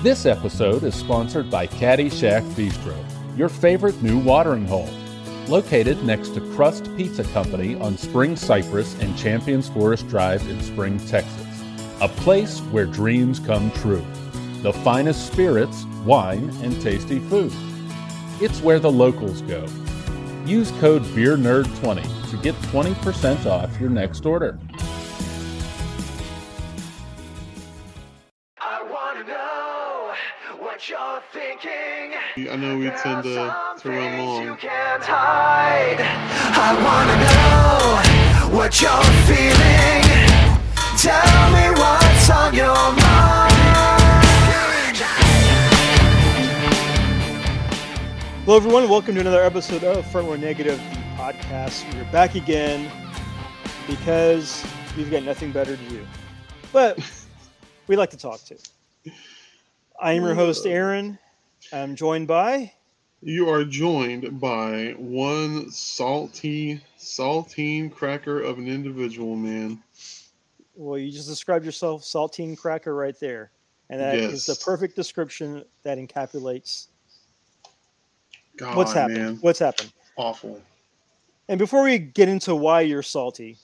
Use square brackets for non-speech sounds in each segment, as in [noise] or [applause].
This episode is sponsored by Caddy Shack Bistro, your favorite new watering hole. Located next to Crust Pizza Company on Spring Cypress and Champions Forest Drive in Spring, Texas. A place where dreams come true. The finest spirits, wine, and tasty food. It's where the locals go. Use code BeerNerd20 to get 20% off your next order. I know we tend to, to run You long. can't hide. I wanna know what you're feeling. Tell me what's on your mind. Hello, everyone. Welcome to another episode of Front Row Negative, the podcast. We're back again because we've got nothing better to do. But we like to talk to. I am your host, Aaron. I'm joined by. You are joined by one salty, saltine cracker of an individual, man. Well, you just described yourself, saltine cracker, right there, and that is the perfect description that encapsulates God, what's happened. man. What's happened? Awful. And before we get into why you're salty,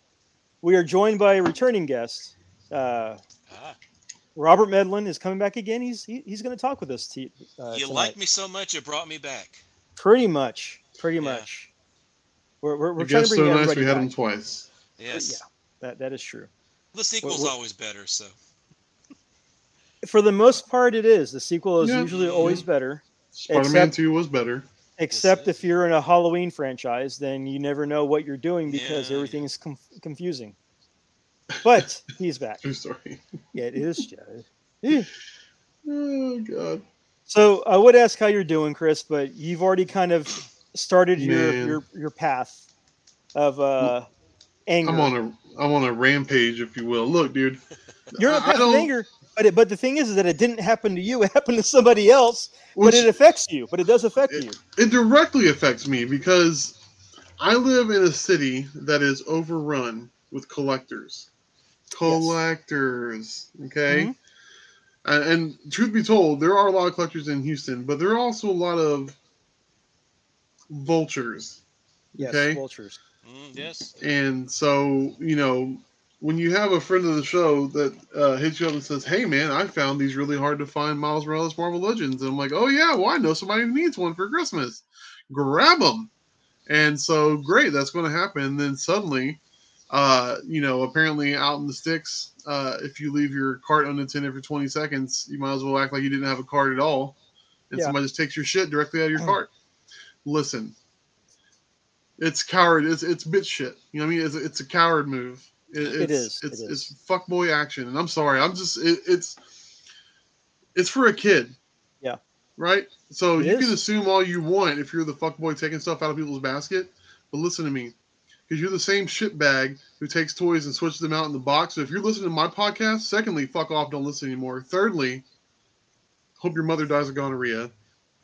we are joined by a returning guest. Uh, Ah, Robert Medlin is coming back again. He's he, he's going to talk with us. T- uh, you tonight. liked me so much, it brought me back. Pretty much. Pretty Yeah. much. We're, we're, we're The trying to guest's bring so nice we had back. him twice. Yes. yeah. That that is true. The sequel's what- always better, so. For the most part, it is. The sequel is Yeah. usually always better. Spider-Man Except- 2 was better. Except if you're in a Halloween franchise, then you never know what you're doing because Yeah. everything's com- confusing. But he's back. [laughs] True story. Yeah, it is. Yeah. Oh, God. So I would ask how you're doing, Chris, but you've already kind of started your Man. your your path of uh, anger. I'm on a I'm on a rampage, if you will. Look, dude. You're on a path of anger, but it, but the thing is, is that it didn't happen to you. It happened to somebody else, Which- but it affects you. But it does affect you. it directly affects me because I live in a city that is overrun with collectors. Collectors, okay? Mhm. And, and truth be told, there are a lot of collectors in Houston, but there are also a lot of vultures. Yes, Okay. vultures. Mm, yes. And so, you know, when you have a friend of the show that uh, hits you up and says, "Hey, man, I found these really hard to find Miles Morales Marvel Legends," and I'm like, "Oh yeah, well I know somebody who needs one for Christmas. Grab them." And so, great, that's going to happen. And then suddenly, uh, you know, apparently out in the sticks, uh, if you leave your cart unattended for 20 seconds, you might as well act like you didn't have a cart at all, and Yeah. somebody just takes your shit directly out of your cart. Listen, it's coward. It's it's bitch shit. You know what I mean? It's, it's a coward move. It, it's, It is, It's it is. it's fuckboy action. And I'm sorry. I'm just it, it's it's for a kid. Yeah. Right. So It you is. can assume all you want if you're the fuckboy taking stuff out of people's basket, but listen to me. Because you're the same shitbag who takes toys and switches them out in the box. So if you're listening to my podcast, secondly, fuck off, don't listen anymore. Thirdly, hope your mother dies of gonorrhea.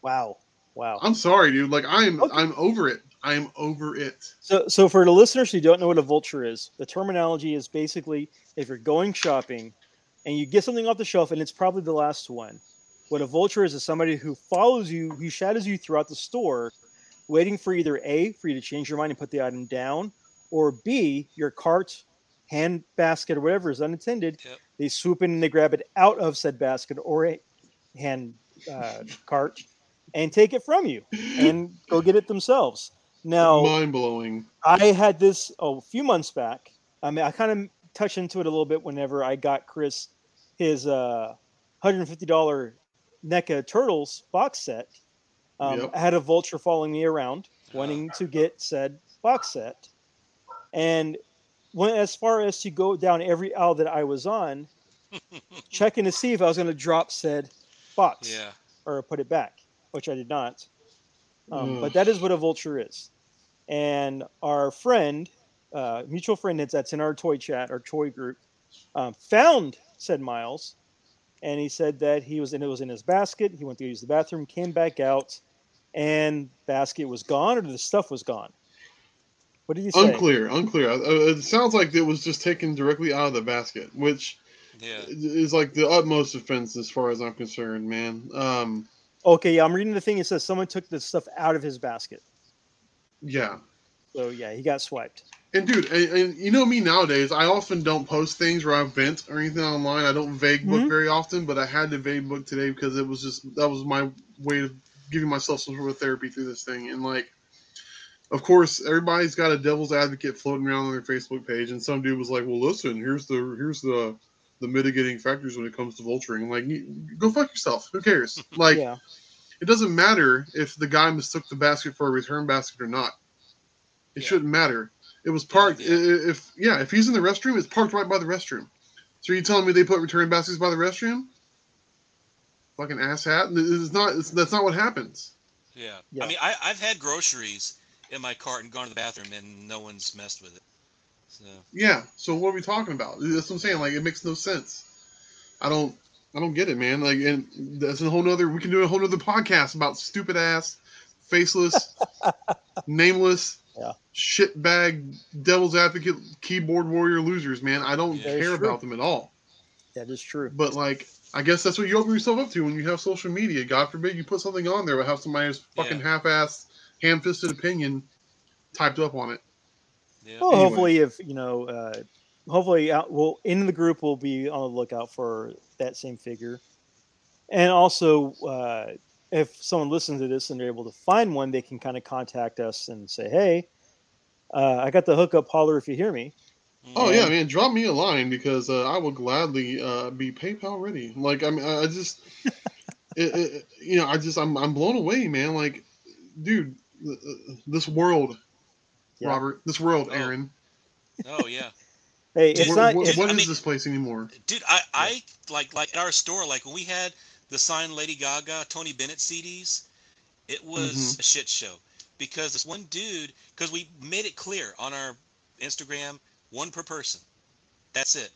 Wow, wow. I'm sorry, dude. Like I'm Okay. I'm over it. I am over it. So, so for the listeners who don't know what a vulture is, the terminology is basically if you're going shopping and you get something off the shelf and it's probably the last one. What a vulture is is somebody who follows you, who shadows you throughout the store, waiting for either A, for you to change your mind and put the item down, or B, your cart, hand basket, or whatever is unattended. Yep. They swoop in and they grab it out of said basket or a hand uh, cart and take it from you and go get it themselves. Now, Mind blowing. I had this oh, a few months back. I mean, I kind of touched into it a little bit whenever I got Chris his uh, $150 NECA Turtles box set. Um, Yep. I had a vulture following me around, wanting to get said box set. And went as far as to go down every aisle that I was on, [laughs] checking to see if I was going to drop said box Yeah. or put it back, which I did not. Um, Ugh. but that is what a vulture is. And our friend, uh, mutual friend that's, that's in our toy chat, our toy group, um, found said Miles, and he said that he was in it was in his basket. He went to use the bathroom, came back out, and basket was gone, or the stuff was gone. What did you say? Unclear, unclear. Uh, It sounds like it was just taken directly out of the basket, which Yeah. is like the utmost offense as far as I'm concerned, man. Um, Okay, yeah, I'm reading the thing. It says someone took the stuff out of his basket. yeah. So yeah, he got swiped. And dude, and, and you know me nowadays, I often don't post things where I vent or anything online. I don't vague book Mhm. very often, but I had to vague book today because it was just that was my way of giving myself some sort of therapy through this thing. And like, of course, everybody's got a devil's advocate floating around on their Facebook page, and some dude was like, "Well, listen, here's the here's the the mitigating factors when it comes to vulturing." Like, go fuck yourself. Who cares? [laughs] Like, yeah, it doesn't matter if the guy mistook the basket for a return basket or not. It Yeah. shouldn't matter. It was parked. Yeah. If yeah, if he's in the restroom, it's parked right by the restroom. So you telling me they put return baskets by the restroom? Fucking asshat. It's not. It's, that's not what happens. Yeah. Yeah. I mean, I, I've had groceries in my cart and gone to the bathroom and no one's messed with it. So Yeah. So what are we talking about? That's what I'm saying. Like it makes no sense. I don't. I don't get it, man. Like, and that's a whole nother. We can do a whole nother podcast about stupid ass, faceless, [laughs] nameless, Yeah. shitbag, devil's advocate, keyboard warrior losers, man. I don't Yeah, care about them at all. that is true. But like, I guess that's what you open yourself up to when you have social media. God forbid you put something on there but have somebody's fucking Yeah. half-assed, ham-fisted opinion typed up on it. yeah. Well, Anyway. hopefully, if you know, uh, hopefully, out, we'll in the group we'll be on the lookout for that same figure, and also uh, if someone listens to this and they're able to find one, they can kind of contact us and say, "Hey, uh, I got the hookup. Holler if you hear me." Oh Yeah. yeah, man, drop me a line because uh, I will gladly uh, be PayPal ready. Like I mean, I I just, [laughs] it, it, you know, I just I'm I'm blown away, man. Like, dude, uh, this world, Yeah. Robert, this world, Oh. Aaron. Oh yeah. [laughs] Hey, Dude, it's What, not. what- it- what I mean- this place anymore? Dude, I, I like like at our store, like when we had the signed Lady Gaga, Tony Bennett CDs, it was Mm-hmm. a shit show because this one dude, because we made it clear on our Instagram, one per person. That's it.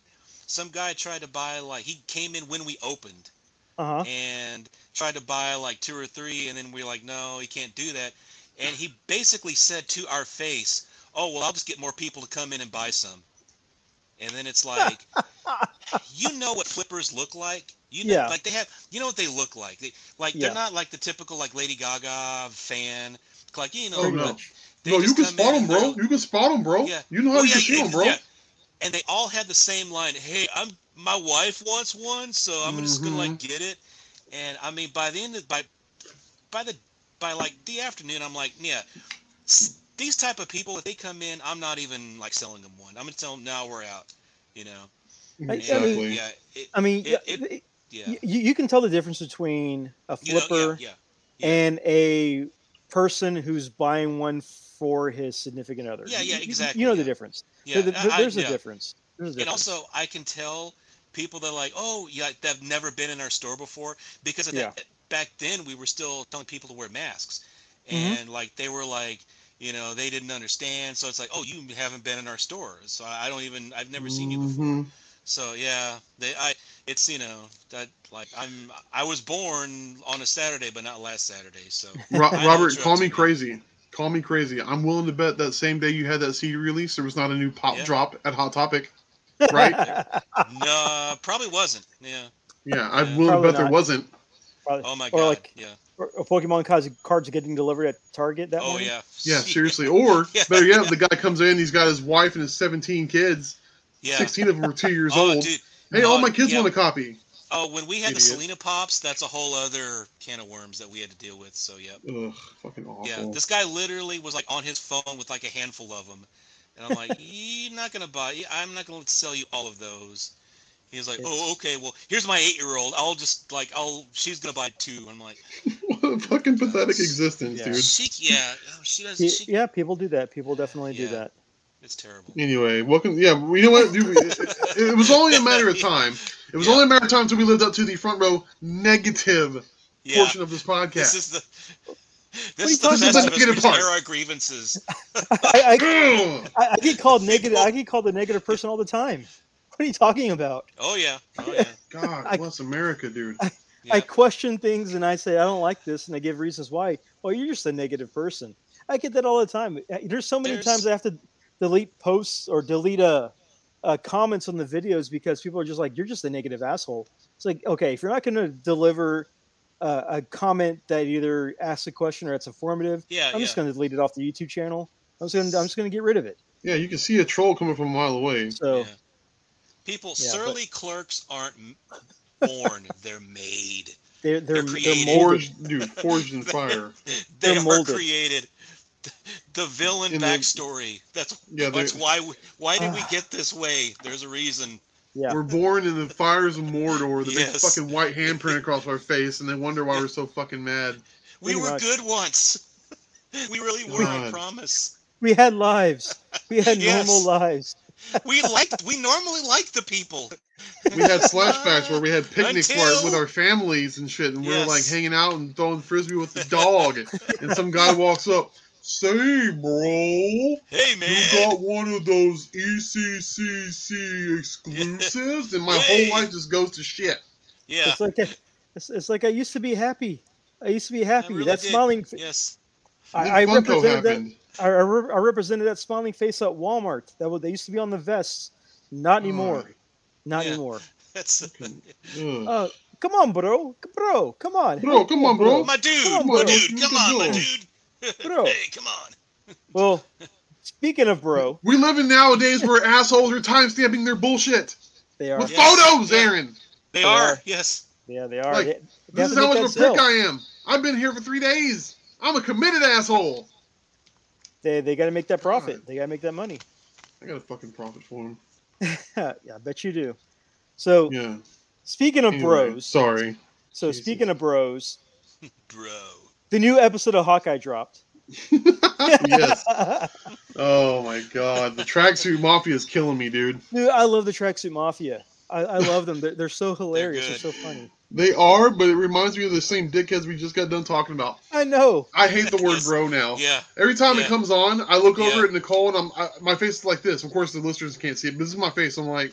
Some guy tried to buy like he came in when we opened Uh huh. and tried to buy like two or three, and then we are like, no, he can't do that. And he basically said to our face, "Oh well, I'll just get more people to come in and buy some." And then it's [laughs] like, you know what flippers look like? You know, Yeah. like they have, you know what they look like? They, like Yeah. they're not like the typical like Lady Gaga fan. Like you know, Oh, no. But much. they No, you can spot them, bro. they're- You can spot them, bro. Yeah. You know how Oh, you yeah, can see yeah, them, bro. yeah. And they all had the same line. Hey, I'm my wife wants one, so I'm just gonna like Mm-hmm. get it. And I mean, by the end of by by the by like the afternoon, I'm like, yeah, these type of people, if they come in, I'm not even like selling them one. I'm gonna tell them now we're out. You know. I- I Exactly. mean- Yeah. It, I mean, It- yeah, it- yeah. you, you can tell the difference between a You know, flipper yeah, yeah. and a person who's buying one for his significant other. Yeah, yeah, You- you- exactly, You know the difference. Yeah, There- there- I- I- there's a yeah. difference. There's a And also, I can tell people that are like, oh, yeah, they've never been in our store before because of that, back then we were still telling people to wear masks, Mhm. and like they were like, you know, they didn't understand. So it's like, oh, you haven't been in our store, so I I don't even, I've never seen you before. Mhm. So yeah, they, I, it's you know that like I'm, I was born on a Saturday, but not last Saturday. So Ro- Robert, call me to, man. crazy. Call me crazy. I'm willing to bet that same day you had that CD release, there was not a new pop Yeah. drop at Hot Topic. [laughs] Right? no, probably wasn't. Yeah. Yeah, I'm Yeah. willing to Probably bet there wasn't. Probably- Oh my or god. like yeah. or, or Pokemon cards, cards getting delivered at Target that way. Oh morning. yeah. Yeah, [laughs] seriously. Or [laughs] Yeah, better yet, yeah. the guy comes in, he's got his wife and his 17 kids. Yeah. 16 of them are two years oh, old. dude. hey, all oh, my kids yeah. want a copy. Oh, when we had the Selena pops, that's a whole other can of worms that we had to deal with. So yeah, Ugh, fucking awful. yeah. This guy literally was like on his phone with like a handful of them, and I'm like, [laughs] you're not gonna buy. I'm not gonna sell you all of those. He was like, oh, okay. Well, here's my eight-year-old. I'll just like, I'll. She's gonna buy two. I'm like, [laughs] what a fucking pathetic existence, Yeah. dude. she, yeah, oh, she does. She, yeah, people do that. People definitely do that. It's terrible. Anyway, welcome. Yeah, you know what, dude? It, it- it was only a matter of time. It was Yeah. only a matter of time until we lived up to the front row negative Yeah. portion of this podcast. This is the. are This you is the talking best of us. Get We just apart. air our grievances. [laughs] I, I, I, I get called negative. I get called the negative person all the time. What are you talking about? Oh yeah. Oh yeah. [laughs] God I- bless America, dude. I Yeah. question things and I say I don't like this, and I give reasons why. Well, you're just a negative person. I get that all the time. Uh, There's so many There's- times I have to delete posts or delete a uh, comments on the videos because people are just like, "You're just a negative asshole." It's like, okay, if you're not going to deliver uh, a comment that either asks a question or it's informative, Yeah, I'm yeah. just going to delete it off the YouTube channel. I'm just going to I'm just going to get rid of it. Yeah, you can see a troll coming from a mile away. So Yeah. People, Yeah, but- surly clerks aren't born; they're made. they're they're, They're they're molded. Forged, dude, forged in [laughs] fire. They They're are molded. created. The villain the- backstory. That's Yeah, that's why. We, why did we Ah. get this way? There's a reason. Yeah, We're born in the fires of Mordor, the Yes. big fucking white handprint across our face, and they wonder why we're so fucking mad. We Pretty were much. good once. [laughs] We really were. I promise. we had lives. We had Yes. normal lives. [laughs] We liked. We normally liked the people. We had flashbacks where we had picnics with our- Until- with our families and shit, and we were like hanging out and throwing frisbee with the dog, and some guy walks up, "Say, bro, Hey man. you got one of those E ECCC exclusives?" And my Hey. whole life just goes to shit. Yeah. It's like it's, it's like I used to be happy. I used to be happy. really that did. smiling. fa- Yes. I, Then I Funko represented that. I, I, re- I represented that smiling face at Walmart. That was they used to be on the vests. Not anymore. Not Yeah. anymore. [laughs] That's Ugh. Uh, come on, bro, bro, come on, Bro, Hey, come on, bro. my dude. Come on, my dude. Come on, my dude. Bro. [laughs] Hey, come on. [laughs] Well, speaking of bro, We live in nowadays where [laughs] assholes are time stamping their bullshit they are. with Yeah. photos, Yeah. They They They are. are. Yes. Yeah, they are. Like, They- they This have is how much of that a prick. I am. I've been here for three days. I'm a committed asshole. They they got to make that profit. God. They got to make that money. I got a fucking profit for him. yeah, I bet you do. So Yeah. speaking of Anyway, bros, Sorry. so Jesus. speaking of bros, Bro. The new episode of Hawkeye dropped. [laughs] yes. [laughs] Oh my god. The tracksuit mafia is killing me, dude. Dude, I love the Tracksuit Mafia. I, I [laughs] love them. They're, they're so hilarious. They're, good. so funny. They are, but it reminds me of the same dickheads we just got done talking about. I know. I hate the word bro now. Yeah. Every time Yeah. it comes on, I look over Yeah. at Nicole and I'm I, my face is like this. Of course, the listeners can't see it, but this is my face. I'm like,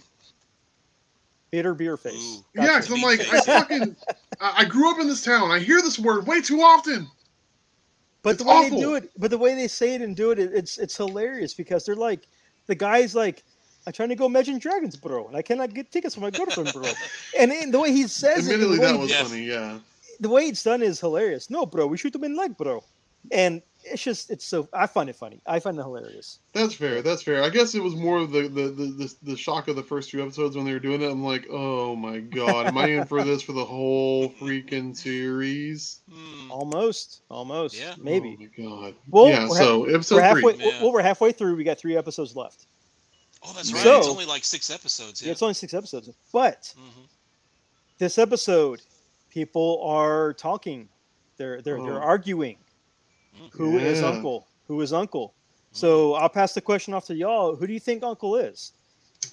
Bitter beer face. Ooh. Yeah, because I'm like, I Face, yeah. fucking, I, I grew up in this town. I hear this word way too often. But It's the way awful. they do it, but the way they say it and do it, it, it's it's hilarious because they're like, the guy's like, I'm trying to go Imagine Dragons, bro, and I cannot get tickets for my girlfriend, bro. [laughs] and, and the way he says Admittedly, the way, that was Yeah. funny. Yeah. the way it's done is hilarious. No, bro, we should have been like, bro, and it's just it's so I find it funny. I find it hilarious. That's fair. That's fair. I guess it was more of the the, the, the the shock of the first two episodes when they were doing it. I'm like, oh my god, am I in for this for the whole freaking series? Hmm. Almost, almost, Yeah. maybe. Oh my god. Well, yeah. we're So episode we're halfway. three. Yeah. Well, we're halfway through. We got three episodes left. Oh, that's right. So- it's only like six episodes. Yeah. Yeah. it's only six episodes, but Mhm. this episode, people are talking. They're they're Oh. they're arguing. Who is Yeah. Uncle? Who is Uncle? So I'll pass the question off to y'all. Who do you think Uncle is?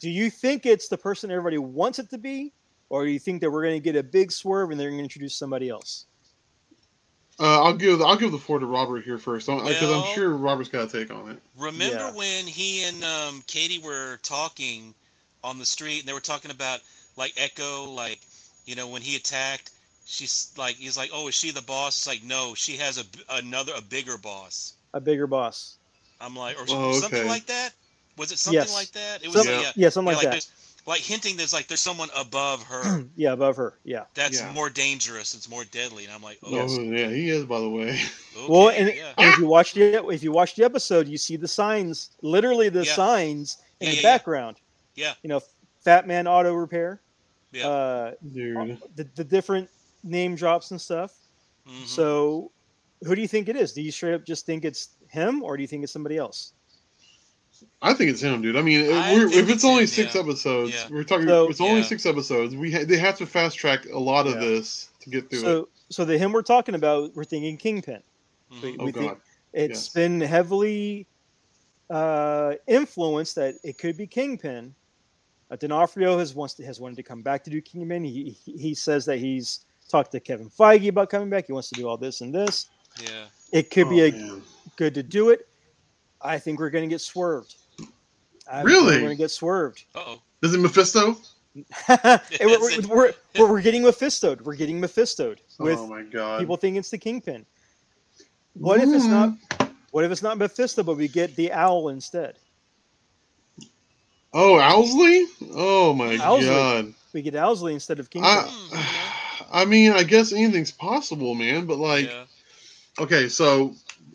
Do you think it's the person everybody wants it to be, or do you think that we're going to get a big swerve and they're going to introduce somebody else? Uh, I'll give I'll give the floor to Robert here first because Well- I'm sure Robert's got a take on it. Remember Yeah. when he and um, Katie were talking on the street and they were talking about like Echo, like you know when he attacked, she's like he's like, oh, is she the boss? It's like no, she has a b- another a bigger boss. A bigger boss? I'm like or Oh, something okay. like that. Was it something Yes. like that? It was Some- Yeah. yeah, yeah, something yeah, like that. like hinting there's like there's someone above her [clears throat] yeah, above her. Yeah. that's Yeah. more dangerous. It's more deadly. And I'm like, oh, Yes. Yeah, he is by the way. okay, Well, and, yeah. and if you watch the if you watch the episode, you see the signs, literally the Yeah. signs in Yeah, the yeah, yeah. background. Yeah. You know, Fat Man Auto Repair. Yeah. Uh, Dude. the, the different name drops and stuff. Mhm. So, who do you think it is? Do you straight up just think it's him, or do you think it's somebody else? I think it's him, dude. I mean, I we're, if it's it's only him, six yeah. episodes, Yeah. we're talking. So- it's only Yeah. six episodes. We ha- they have to fast track a lot of Yeah. this to get through it. So, so the him we're talking about, we're thinking Kingpin. Mhm. We, Oh we god. it's yes. been heavily uh, influenced that it could be Kingpin. Uh, D'Onofrio has wants to, has wanted to come back to do Kingpin. He, he he says that he's talked to Kevin Feige about coming back. He wants to do all this and this. Yeah. It could be Oh, a man. good to do it. I think we're going to get swerved. I Really? We're going to get swerved. Uh oh. Is it Mephisto? [laughs] And we're, we're, we're, we're, we're getting Mephistoed. We're getting Mephistoed with oh my god. people think it's the Kingpin. What if it's not? Mm. What if it's not Mephisto, but we get the owl instead? Oh, Owlsley? Oh my Owlsley. god. We get Owlsley instead of Kingpin. I, I mean, I guess anything's possible, man. But like, yeah. okay, so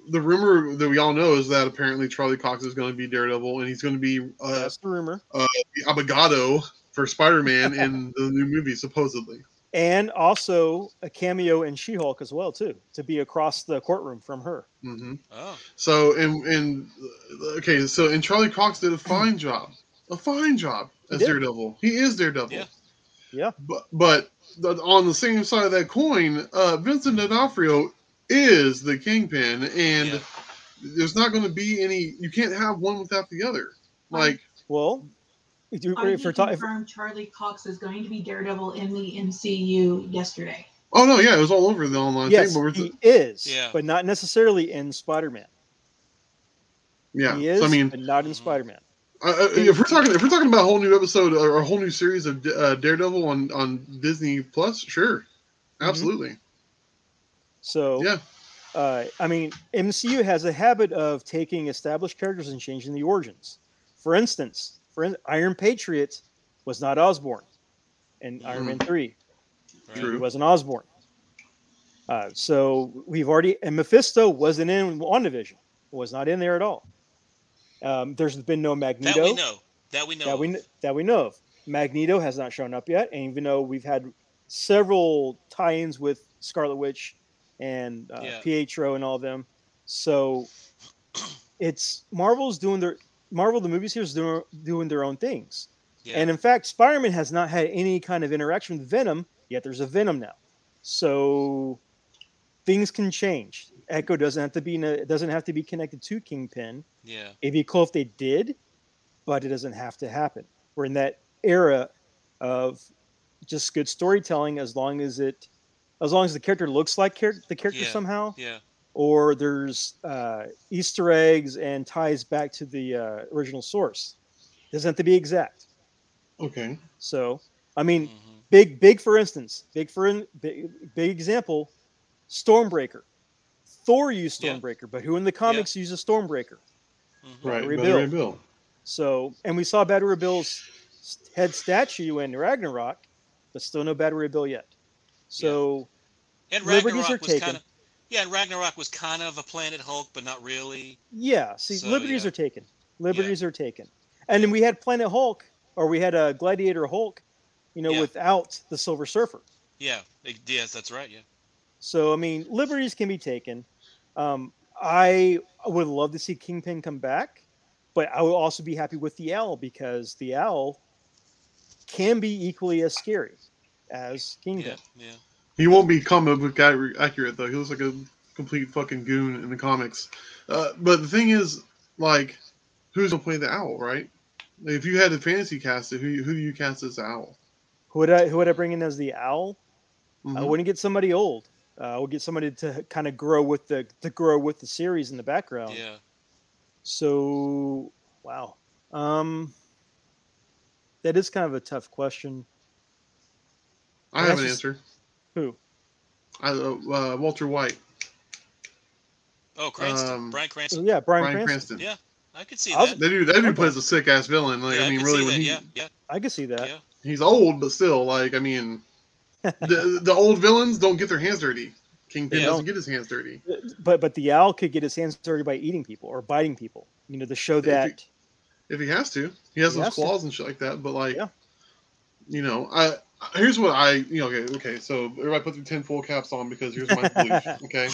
the rumor that we all know is that apparently Charlie Cox is going to be Daredevil, and he's going to be uh, That's the rumor. the Abogado for Spider-Man in the new movie, supposedly. And also a cameo in She-Hulk as well, too, to be across the courtroom from her. hmm Oh, So, and and okay, so and Charlie Cox did a fine job, a fine job as did. Daredevil. He is Daredevil. Yeah. Yeah. But but the, on the same side of that coin, uh, Vincent D'Onofrio is the Kingpin, and Yeah. there's not going to be any. You can't have one without the other. Like, Well, if, you- I if we're talking, confirmed Charlie Cox is going to be Daredevil in the MCU yesterday. oh no, yeah, it was all over the online yes, thing. But we're, he is, Yeah. but not necessarily in Spider-Man. yeah, He is, so, I mean, but not in Mhm. Spider-Man. Uh, uh, if we're talking, if we're talking about a whole new episode or a whole new series of uh, Daredevil on on Disney Plus, sure, Mm-hmm. absolutely, So, yeah, uh, I mean, MCU has a habit of taking established characters and changing the origins. For instance, for in- Iron Patriot was not Osborn in Iron Man Three. True. He wasn't Osborn. Uh, so we've already and Mephisto wasn't in WandaVision. Was not in there at all. Um, there's been no Magneto That we know. That we know. that we of. that we know of. Magneto has not shown up yet, and even though we've had several tie-ins with Scarlet Witch and uh, Yeah. Pietro and all of them, so it's Marvel's doing their Marvel the movie series doing doing their own things. Yeah. And in fact, Spider-Man has not had any kind of interaction with Venom yet. There's a Venom now, so things can change. Echo doesn't have to be in a, doesn't have to be connected to Kingpin. yeah. It'd be cool if they did, but it doesn't have to happen. We're in that era of just good storytelling as long as it, as long as the character looks like char- the character Yeah. somehow, Yeah. or there's uh, Easter eggs and ties back to the uh, original source. Doesn't have to be exact. okay, So, I mean, hmm big, big for instance, big for in, big, big example, Stormbreaker. Thor used Yeah. Stormbreaker, but who in the comics uses Stormbreaker? hmm right, Beta Ray Battery Bill. Bill. So, and we saw Beta Ray Bill's head statue in Ragnarok, but still no Beta Ray Bill yet. So, And Liberties Ragnarok are was taken. kind of. Yeah, and Ragnarok was kind of a Planet Hulk, but not really. yeah, see, So, liberties yeah. are taken. Liberties are taken. And then we had Planet Hulk, or we had a Gladiator Hulk, you know, Yeah. without the Silver Surfer. Yeah. It- yes, that's right. Yeah. So, I mean, liberties can be taken. Um, I would love to see Kingpin come back, but I would also be happy with the Owl because the Owl can be equally as scary as Kingpin. Yeah. Yeah. He won't be comic book accurate though. He looks like a complete fucking goon in the comics. Uh, but the thing is, like, who's gonna play the owl, right? If you had to fantasy cast it, who who do you cast as owl? Who would I who would I bring in as the owl? I Mhm. wouldn't get somebody old. Uh, I would get somebody to kind of grow with the to grow with the series in the background. Yeah. So wow, um, that is kind of a tough question. I have an That's- answer. Who? I, uh, uh, Walter White, Oh, Cranston. Um, Bryan Cranston. yeah, Bryan, Bryan Cranston. Cranston. Yeah. I could see I'll- that. That dude, that dude plays a sick ass villain. Like yeah, I mean, could really, see when that. he yeah. Yeah. I could see that. Yeah. he's old, but still, like I mean, the the old villains don't get their hands dirty. Kingpin Yeah. doesn't get his hands dirty. But but the owl could get his hands dirty by eating people or biting people. You know, to show If he- that. if he has to. He has He those has to. claws and shit like that. But like, Yeah. you know, I here's what I you know. Okay, okay. So everybody put their tin full caps on because here's my belief. [laughs] Okay,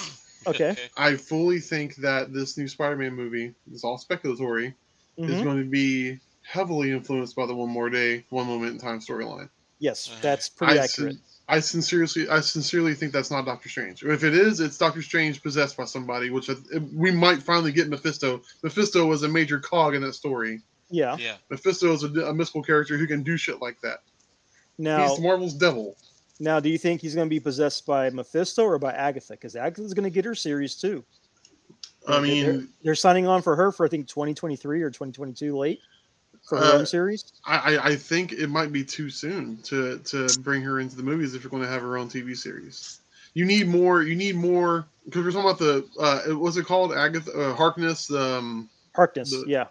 Okay. I fully think that this new Spider-Man movie is all speculatory. Is Mhm. going to be heavily influenced by the One More Day, One Moment in Time storyline. Yes, that's pretty I, accurate. sin- I sincerely, I sincerely think that's not Doctor Strange. If it is, it's Doctor Strange possessed by somebody, which I- we might finally get Mephisto. Mephisto was a major cog in that story. yeah. Yeah. Mephisto is a, a mystical character who can do shit like that. Now, He's Marvel's devil. now, do you think he's going to be possessed by Mephisto or by Agatha? Because Agatha's going to get her series too. I They're- they're, mean, they're signing on for her for I think 2023 or 2022 late for her Uh, own series. I, I, I think it might be too soon to, to bring her into the movies if you're going to have her own TV series. You need more. You need more because we're talking about the uh, what's it called? Agatha uh, Harkness. Um, Harkness, the- yeah.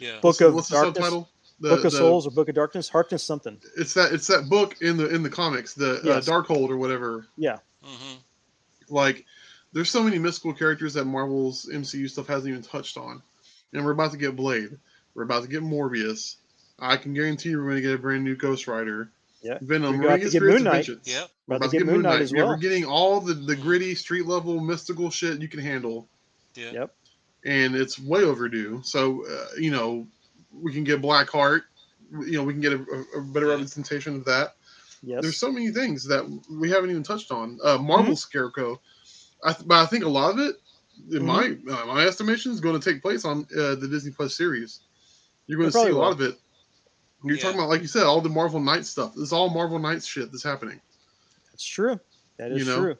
Yeah. Book what's of what's the Darkness. subtitle? The, Book of the- Souls or Book of Darkness, Harkness something. It's that it's that book in the in the comics, the Yes. uh, Darkhold or whatever. Yeah, hmm Like, there's so many mystical characters that Marvel's MCU stuff hasn't even touched on, and we're about to get Blade. We're about to get Morbius. I can guarantee you we're going to get a brand new Ghost Rider. Yeah. Venom. We're We're about going to to get get Moon Knight. Vengeance. Yep. We're about to get Moon Knight as Yeah, well. we're getting all the, the gritty street level mystical shit you can handle, Yeah. Yep. and it's way overdue. So uh, you know, we can get Blackheart. You know, we can get a, a- a better Yeah. representation of that. Yes. There's so many things that we haven't even touched on. Uh, Marvel Scarecrow, I th- but I think a lot of it, in my uh, my estimation, is going to take place on uh, the Disney Plus series. You're going to see a probably lot will. of it. You're Yeah. talking about, like you said, all the Marvel Knights stuff. This is all Marvel Knights shit that's happening That's true. That is You know? true.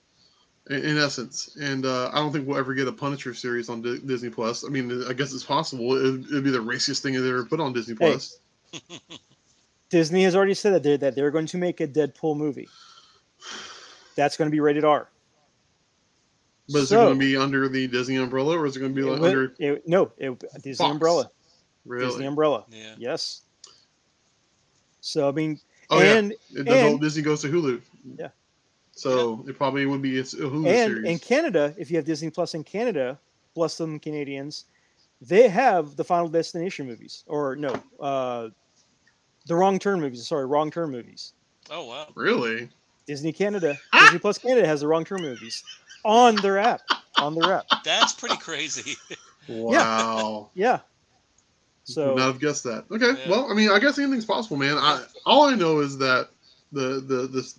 in, in essence. And uh, I don't think we'll ever get a Punisher series on Di- Disney Plus. I mean, I guess it's possible. It'd, it'd be the raciest thing they've ever put on Disney Hey. Plus. [laughs] Disney has already said that they're, that they're going to make a Deadpool movie. That's going to be rated R. But is So- it going to be under the Disney umbrella, or is it going to be It like will- under it- no, it, Disney Fox? umbrella. Really? Disney umbrella. Yeah. Yes. So I mean, Oh and yeah, it, the whole and- Disney goes to Hulu. Yeah. So it probably would be a s- a Hulu and series. in Canada, if you have Disney Plus in Canada, bless them Canadians, they have the Final Destination movies, or no, uh, the Wrong Turn movies. Sorry, Wrong Turn movies. Oh wow. really? Disney Canada, Ah! Disney Plus Canada has the Wrong Turn movies on their app. On their app, That's pretty crazy. [laughs] Wow. yeah. Would So not have guessed that. Okay. Yeah. Well, I mean, I guess anything's possible, man. I all I know is that the the this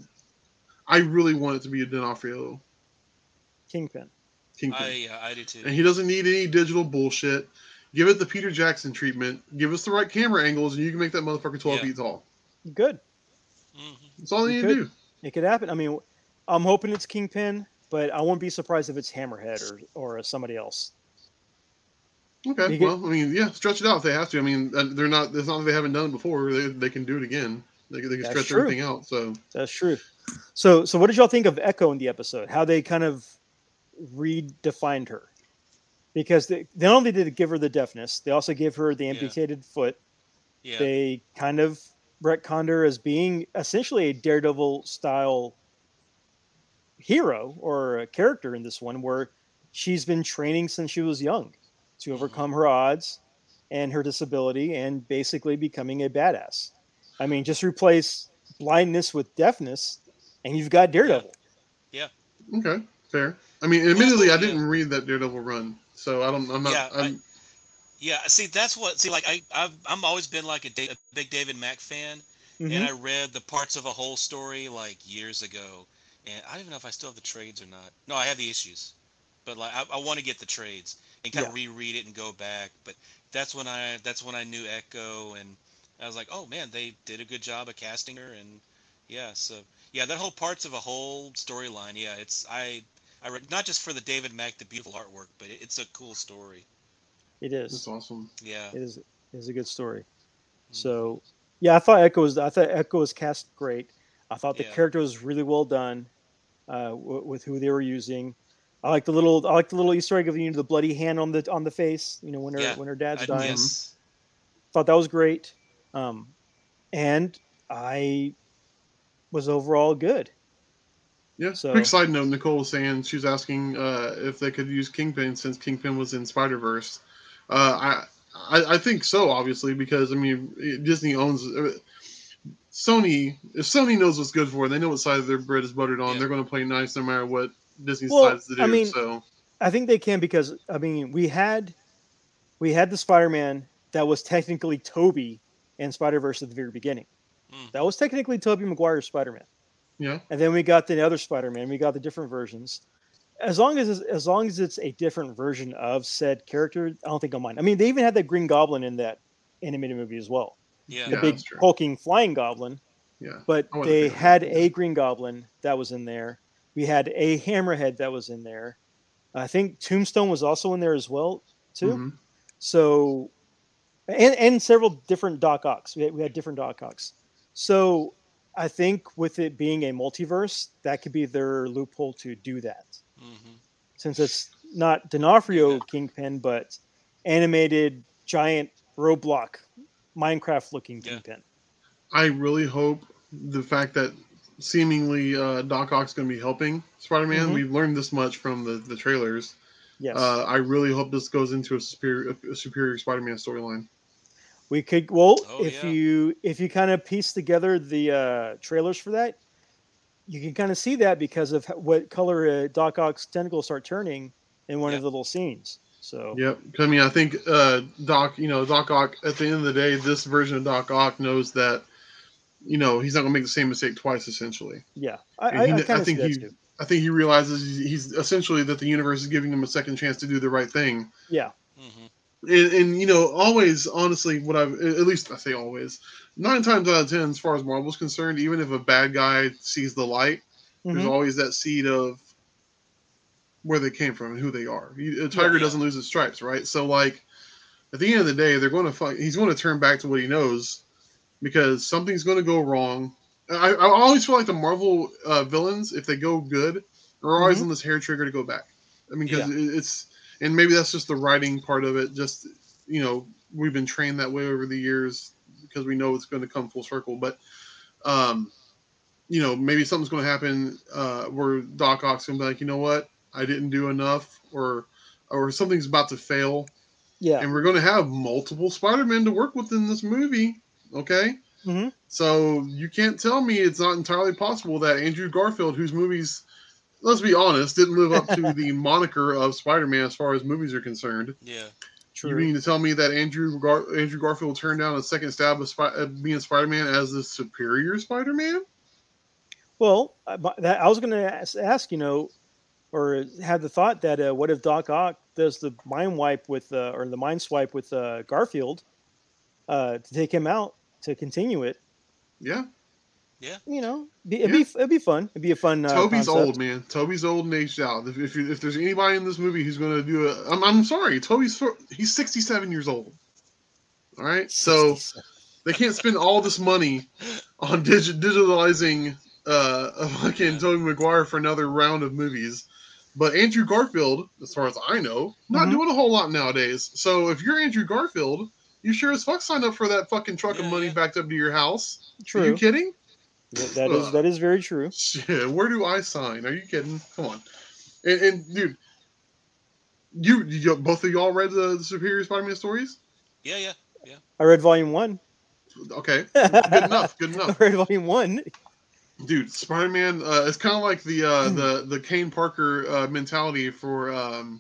I really want it to be a D'Onofrio Kingpin. Kingpin, I yeah, I do too. and he doesn't need any digital bullshit. Give it the Peter Jackson treatment. Give us the right camera angles, and you can make that motherfucker twelve Yeah. feet tall. Good. Mhm. That's all they You need to do. It could happen. I mean, I'm hoping it's Kingpin, but I won't be surprised if it's Hammerhead or or somebody else. Okay. You could- well, I mean, yeah, stretch it out if they have to. I mean, uh, they're not. It's not that they haven't done it before. They, they can do it again. They, can- they can stretch true. everything out. So That's true. So, so what did y'all think of Echo in the episode? How they kind of redefined her? Because they, not only did they give her the deafness, they also gave her the Yeah. amputated foot. Yeah. They kind of retconned her as being essentially a Daredevil style hero or a character in this one, where she's been training since she was young to overcome her odds and her disability and basically becoming a badass. I mean, just replace blindness with deafness, and you've got Daredevil. Yeah. Okay, fair. I mean, admittedly, I didn't read that Daredevil run, so I don't. I'm not. Yeah, I- I'm, Yeah, see, that's what. See, like I, I've, I'm always been like a, Da- a big David Mack fan, Mhm. and I read the parts of a whole story like years ago, and I don't even know if I still have the trades or not. No, I have the issues, but like I, I want to get the trades and kind of reread it and go back. But that's when I, that's when I knew Echo, and I was like, oh man, they did a good job of casting her, and yeah, so yeah, that whole parts of a whole storyline. Yeah, it's I, I read not just for the David Mack, the beautiful artwork, but it, it's a cool story. It is. that's is. awesome. Yeah. It is. It is a good story. Mm-hmm. So, yeah, I thought Echo was. I thought Echo was cast great. I thought the Yeah. character was really well done uh, w- with who they were using. I like the little. I like the little Easter egg of you know the bloody hand on the on the face. You know when her Yeah, when her dad's I, dying. yes. Thought that was great. Um, and I was overall good. Yeah. So- Quick side note: Nicole was saying she was asking uh, if they could use Kingpin since Kingpin was in Spider Verse. Uh, I, I I think so, obviously, because I mean Disney owns. Uh, Sony, if Sony knows what's good for, it, they know what side of their bread is buttered on. Yeah. They're going to play nice no matter what Disney Well, decides to do. I mean, so I think they can because I mean we had we had the Spider-Man that was technically Tobey and Spider-Verse at the very beginning. Mm. That was technically Tobey Maguire's Spider-Man. yeah, And then we got the other Spider-Man, we got the different versions. As long as as long as it's a different version of said character, I don't think I'll mind. I mean, they even had that Green Goblin in that animated movie as well. Yeah. The Yeah, big that's hulking flying goblin. yeah. But I wasn't a they had a Green Goblin that was in there. We had a Hammerhead that was in there. I think Tombstone was also in there as well, too. Mhm. So, and and several different Doc Ocks. We had, we had different Doc Ocks. So, I think with it being a multiverse, that could be their loophole to do that. hmm Since it's not D'Onofrio Yeah. Kingpin, but animated giant roadblock Minecraft looking Yeah. Kingpin. I really hope the fact that seemingly uh, Doc Ock's going to be helping Spider-Man. Mhm. We've learned this much from the, the trailers. Yes. Uh, I really hope this goes into a superior a superior Spider-Man storyline. We could well Oh, if yeah. you if you kind of piece together the uh, trailers for that, you can kind of see that because of what color uh, Doc Ock's tentacles start turning in one Yeah. of the little scenes. So Yep. 'Cause, I mean, I think uh, Doc, you know, Doc Ock. At the end of the day, this version of Doc Ock knows that, you know, he's not going to make the same mistake twice. Essentially, yeah, I, And I, I I kind see think that he- too. I think he realizes he's, he's essentially that the universe is giving him a second chance to do the right thing. Yeah, hmm and, and you know always honestly what i've at least i say always nine times out of ten as far as marvel's concerned even if a bad guy sees the light there's Mhm. always that seed of where they came from and who they are a tiger Yeah. doesn't lose his stripes right so like at the end of the day they're going to find he's going to turn back to what he knows because something's going to go wrong. I, I always feel like the marvel uh, villains if they go good are always Mhm. on this hair trigger to go back. I mean because it's and maybe that's just the writing part of it just you know we've been trained that way over the years because we know it's going to come full circle but um you know maybe something's going to happen uh where doc ock's going to be like you know what? I didn't do enough or or something's about to fail. Yeah, and we're going to have multiple spider-men to work with in this movie okay Mhm. so you can't tell me it's not entirely possible that andrew garfield whose movies let's be honest didn't live up to [laughs] the moniker of spider-man as far as movies are concerned Yeah. True. you mean to tell me that Andrew Gar- Andrew Garfield turned down a second stab of Spi- uh, being Spider-Man as the superior Spider-Man? Well, I, that, I was going to ask, ask, you know, or have the thought that uh, what if Doc Ock does the mind wipe with, uh, or the mind swipe with uh, Garfield uh, to take him out to continue it? Yeah, Yeah. You know, be, it'd be it'd be fun. It'd be a fun. Uh, Tobey's concept. old man. Tobey's old and aged out. If if, you, if there's anybody in this movie who's going to do a, I'm I'm sorry, Tobey's he's 67 years old. All right, so they can't spend all this money on digi- digitalizing uh a fucking Tobey Maguire for another round of movies. But Andrew Garfield, as far as I know, not Mhm. doing a whole lot nowadays. So if you're Andrew Garfield, you sure as fuck signed up for that fucking truck of money yeah. backed up to your house. Are true. you kidding? That- that is that is very true. Shit, where do I sign? Are you kidding? Come on. And, and dude, you, you both of y'all read the, the Superior Spider-Man stories? Yeah. Yeah. Yeah. I read volume one. Okay, [laughs] good enough. Good I enough. read volume one. dude spider-man uh, it's kind of like the uh Hmm. the the kane parker uh mentality for um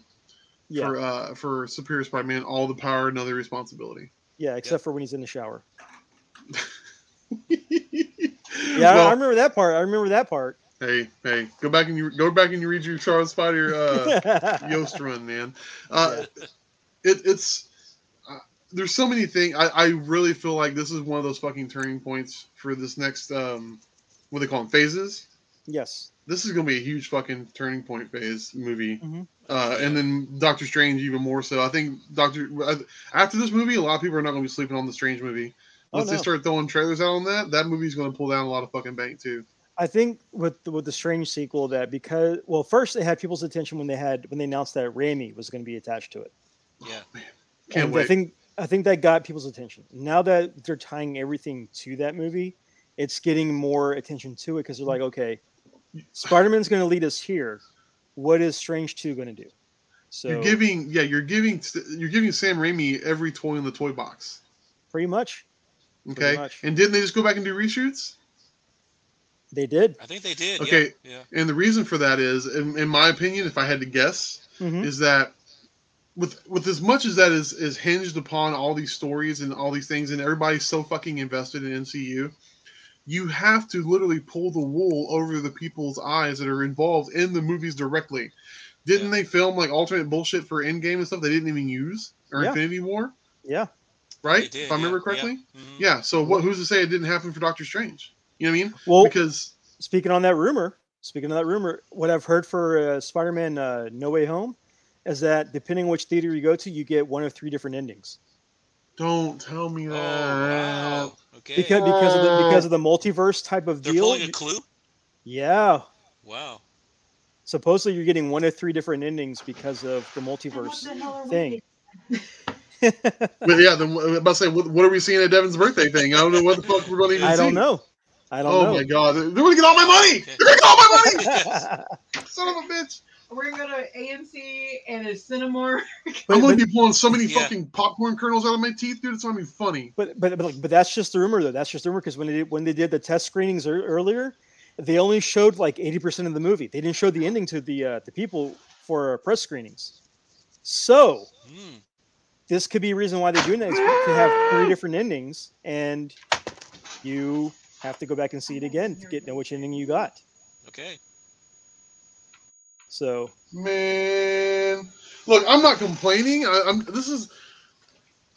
Yeah, for uh for superior spider-man all the power no the responsibility yeah, except for when he's in the shower. yeah [laughs] Yeah, I- I remember that part. I remember that part. hey hey go back and you go back and you read your charles spider uh [laughs] yost run man uh it, it's uh, there's so many things I, I really feel like this is one of those fucking turning points for this next um what they call them phases yes. this is gonna be a huge fucking turning point phase movie. Mhm. Uh, and then Doctor Strange even more so. I think Doctor after this movie, a lot of people are not gonna be sleeping on the Strange movie. Oh, Once they start throwing trailers out on that, that movie's gonna pull down a lot of fucking bank too. I think with the, with the Strange sequel that because well, first they had people's attention when they had when they announced that Raimi was going to be attached to it. Yeah. Can't and wait. I think I think that got people's attention. Now that they're tying everything to that movie, it's getting more attention to it because they're like, okay, Spider-Man's going to lead us here. What is Strange Two going to do? So you're giving, yeah, you're giving, you're giving Sam Raimi every toy in the toy box. pretty much Okay, much. and didn't they just go back and do reshoots? they did. I think they did. Okay. Yeah. And the reason for that is, in, in my opinion, if I had to guess, Mhm. is that with with as much as that is is hinged upon all these stories and all these things, and everybody's so fucking invested in MCU, you have to literally pull the wool over the people's eyes that are involved in the movies directly. Didn't Yeah. they film like alternate bullshit for Endgame and stuff they didn't even use or Yeah. Infinity War? Yeah. Right? Did, if I remember yeah, correctly. Yeah. Mhm. Yeah. So what? Who's to say it didn't happen for Doctor Strange? You know what I mean? Well, because speaking on that rumor, speaking of that rumor, what I've heard for uh, Spider-Man uh, No Way Home is that depending which theater you go to, you get one of three different endings. Don't tell me Oh that. wow. Okay. Because because of the because of the multiverse type of They're deal. pulling a clue. Yeah. Wow. Supposedly you're getting one of three different endings because of the multiverse the hell are we thing. [laughs] But yeah, then I'm about to say, what, what are we seeing at Devin's birthday thing? I don't know what the fuck we're going to even I don't see. know. I don't know. Oh know. my god, they're going to get all my money! Okay. They're going to get all my money! [laughs] Son of a bitch! We're gonna go to AMC and a Cinemark. [laughs] I'm gonna be pulling so many Yeah. fucking popcorn kernels out of my teeth, dude. It's going to be funny. But but but, like, but that's just the rumor though. That's just the rumor because when they did, when they did the test screenings earlier, they only showed like eighty percent of the movie. They didn't show the ending to the uh, the people for uh, press screenings. So Hmm. this could be a reason why they're doing that. Is to have three different endings, and you have to go back and see it again to get know which ending you got. Okay. So Man, look, I'm not complaining. I, I'm. This is.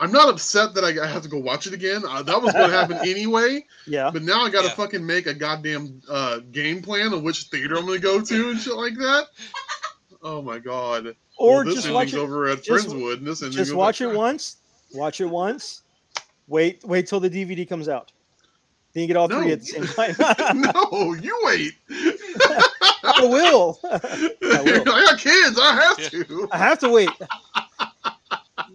I'm not upset that I, I have to go watch it again. Uh, that was going to happen anyway. yeah, But now I got to Yeah. fucking make a goddamn uh, game plan of which theater I'm going to go to and shit like that. Oh my god! or Well, this just ending's watch it. over at just- Friendswood, and this Just watch it once. Watch it once. Wait, wait till the DVD comes out. Then you get all three at the same [laughs] time. no, you wait. [laughs] [laughs] I will. I, will. got kids. I have to. [laughs] I have to wait.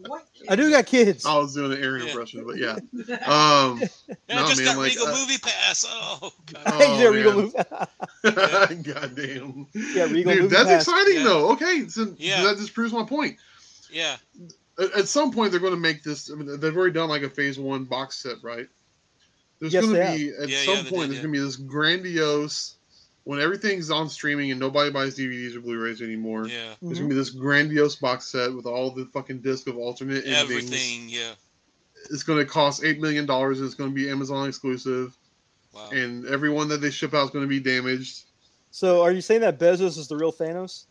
What? I do got kids. I was doing an Aaron Yeah. impression, but yeah. [laughs] Um, Yeah, No, I just man, got like, Regal uh, Movie Pass. Oh, God. oh, yeah, Regal man. move. goddamn. Yeah, Regal Dude, Movie that's Pass. exciting Yeah. though. Okay, so Yeah. that just proves my point. yeah. At, at some point, they're going to make this. I mean, they've already done like a phase one box set, right? There's Yes, going they to be at Yeah, some yeah, point. did, there's yeah. going to be this grandiose when everything's on streaming and nobody buys DVDs or Blu-rays anymore. Yeah. There's Mhm. gonna be this grandiose box set with all the fucking disc of alternate endings. Everything. Yeah. It's gonna cost eight million dollars. and It's gonna be Amazon exclusive, Wow. and everyone that they ship out is gonna be damaged. So, are you saying that Bezos is the real Thanos?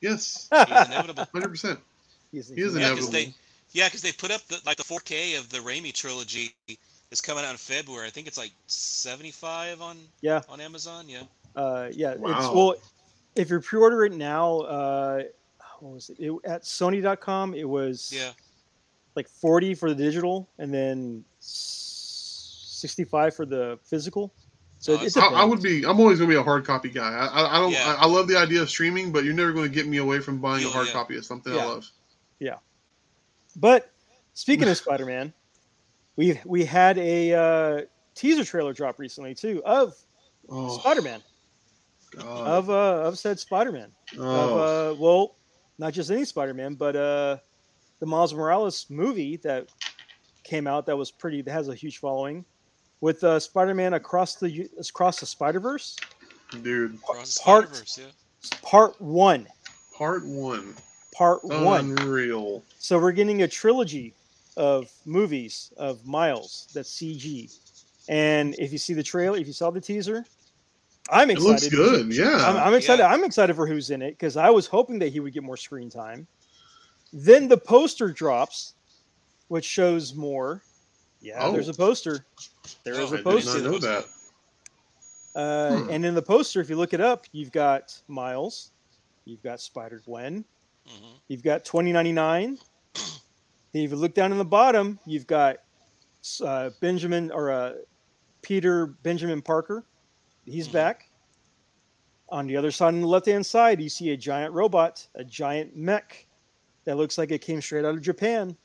Yes, He's inevitable. [laughs] hundred percent. He is Yeah, inevitable. because they, yeah, because they put up the, like the 4K of the Raimi trilogy is coming out in February. I think it's like 75 on Yeah. on Amazon. Yeah. Uh, yeah. It's well, if you pre-order it now, uh, what was it? it at Sony.com? It was Yeah. like forty for the digital, and then sixty-five for the physical. So it, it I, I would be. I'm always gonna be a hard copy guy. I, I, I don't. Yeah. I, I love the idea of streaming, but you're never gonna get me away from buying a hard yeah. copy of something Yeah. I love. Yeah. But speaking of Spider-Man, we we had a uh, teaser trailer drop recently too of Oh, Spider-Man God. of uh, of said Spider-Man oh. of uh, well, not just any Spider-Man, but uh, the Miles Morales movie that came out that was pretty that has a huge following with uh, Spider-Man across the across the Spider-Verse dude. Across part- Spider-Verse, yeah. part one Part one. part Oh, one Unreal. so we're getting a trilogy of movies of Miles that's CG and if you see the trailer if you saw the teaser I'm excited. It excited looks good. Yeah. I'm, I'm excited. Yeah. I'm excited for who's in it because I was hoping that he would get more screen time. Then the poster drops, which shows more. Yeah, Oh. there's a poster. There is Oh, I a did not poster. know that. Uh, Hmm. And in the poster, if you look it up, you've got Miles, you've got Spider Gwen, Mhm. you've got 2099. Then if you look down in the bottom, you've got uh, Benjamin or uh, Peter Benjamin Parker. He's Mhm. back. On the other side, on the left hand side, you see a giant robot, a giant mech that looks like it came straight out of Japan.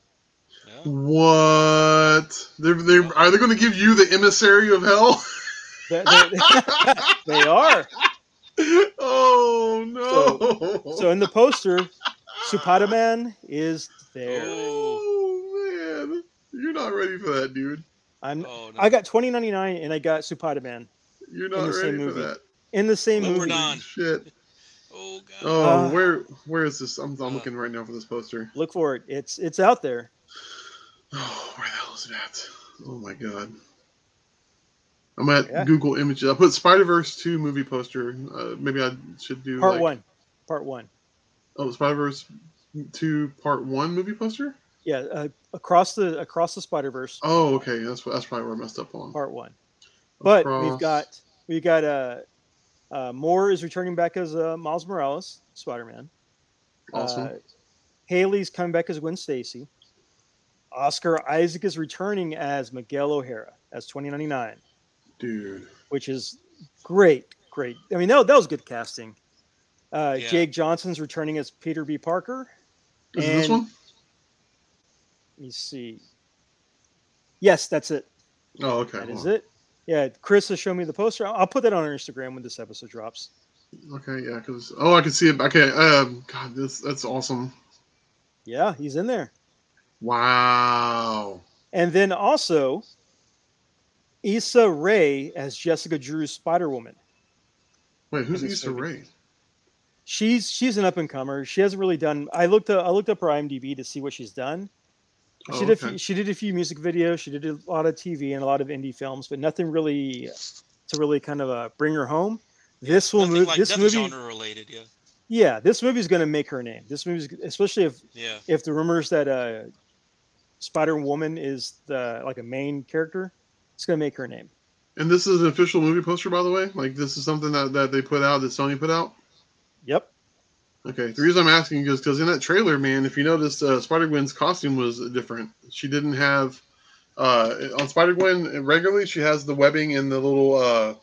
Yeah. What? They're, they're, are they going to give you the emissary of hell? [laughs] They, they- [laughs] they are. oh no! So in the poster, Supata Man is there. Oh. Man, you're not ready for that, dude. I'm. Oh, no. I got 2099 and I got Supata Man You're In not the same ready for movie. that. in the same Well, we're movie. not. Shit. [laughs] oh God. Oh, Uh, where where is this? I'm, I'm uh, looking right now for this poster. Look for it. It's it's out there. [sighs] Oh, where the hell is it at? Oh my god. I'm at Yeah. Google Images. I put Spider Verse two movie poster. Uh, maybe I should do Part like- one. Part one. Oh, Spider Verse two part one movie poster. Yeah, uh, across the across the Spider Verse. Oh, okay. That's that's probably where I messed up on. Part one. But we've got we've got uh, uh Moore is returning back as uh, Miles Morales, Spider Man. awesome. Uh, Hailee's coming back as Gwen Stacy. Oscar Isaac is returning as Miguel O'Hara as 2099, Dude. which is great, great. I mean, that, that was good casting. Uh, Yeah. Jake Johnson's returning as Peter B. Parker. Is it this one? Me see. Yes, that's it. Oh, okay. That is it. Yeah, Chris has shown me the poster. I'll I'll put that on our Instagram when this episode drops. Okay, yeah, because oh, I can see it. Okay, um, God, this that's awesome. Yeah, he's in there. Wow. And then also Issa Rae as Jessica Drew's Spider Woman. Wait, who's Issa movie. Rae? She's she's an up and comer. She hasn't really done. I looked up, I looked up her IMDb to see what she's done. She Oh, did a okay. few, she did a few music videos. She did a lot of TV and a lot of indie films, but nothing really to really kind of uh, bring her home. This will move. like this movie, genre related. Yeah. yeah, this movie is going to make her name. This movie, especially if Yeah. if the rumors that uh, Spider Woman is the like a main character, it's going to make her name. And this is an official movie poster, by the way. Like this is something that, that they put out that Sony put out. Yep. Okay. The reason I'm asking is because in that trailer, man, if you noticed, uh, Spider Gwen's costume was different. She didn't have uh, on Spider Gwen regularly. She has the webbing in the little uh,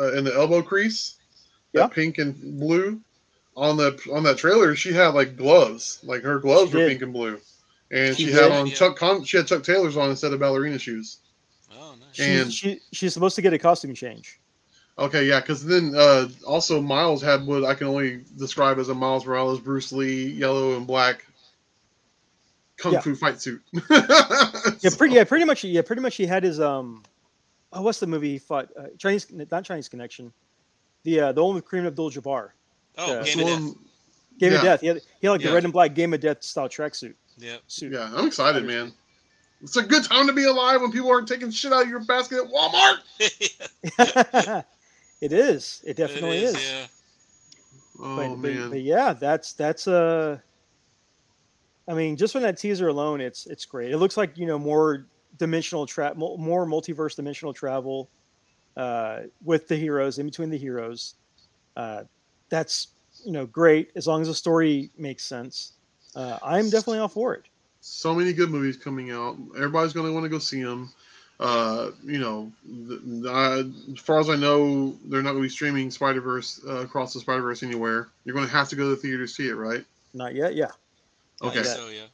uh, in the elbow crease, that Yeah. pink and blue. On the on that trailer, she had like gloves, like her gloves She were did. pink and blue, and She she, had did. on Yeah. Chuck Con- she had Chuck Taylors on instead of ballerina shoes. Oh, nice. She's, And- she she's supposed to get a costume change. Okay, yeah, because then uh, also Miles had what I can only describe as a Miles Morales, Bruce Lee, yellow and black kung Yeah. fu fight suit. [laughs] Yeah, pretty. Yeah, pretty much. Yeah, pretty much. He had his um. Oh, what's the movie he fought? Uh, Chinese, not Chinese Connection. The uh, the one with Kareem Abdul-Jabbar. Oh, Yeah. Game of Death. One- Game of Yeah. Death. He had, he had like Yeah. the red and black Game of Death style tracksuit. Yeah, Suit. yeah, I'm excited, man. It's a good time to be alive when people aren't taking shit out of your basket at Walmart. [laughs] [laughs] it is. It definitely It is. Yeah. Oh but, but, man, but yeah, that's that's a. I mean, just from that teaser alone, it's it's great. It looks like you know more dimensional trap, more multiverse dimensional travel uh, with the heroes in between the heroes. Uh, that's you know great as long as the story makes sense. Uh, I'm definitely all for it. so many good movies coming out. Everybody's going to want to go see them. Uh, you know, th- I, as far as I know, they're not going to be streaming Spider Verse uh, across the Spider Verse anywhere. You're going to have to go to the theater to see it, right? Not yet, yeah. Okay. think So yeah.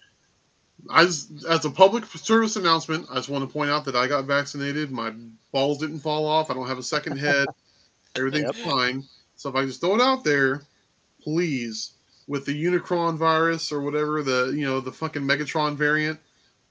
I just, as a public service announcement, I just want to point out that I got vaccinated. My balls didn't fall off. I don't have a second head. [laughs] Everything's Yep. fine. So if I just throw it out there, please, with the Unicron virus or whatever the you know the fucking Megatron variant,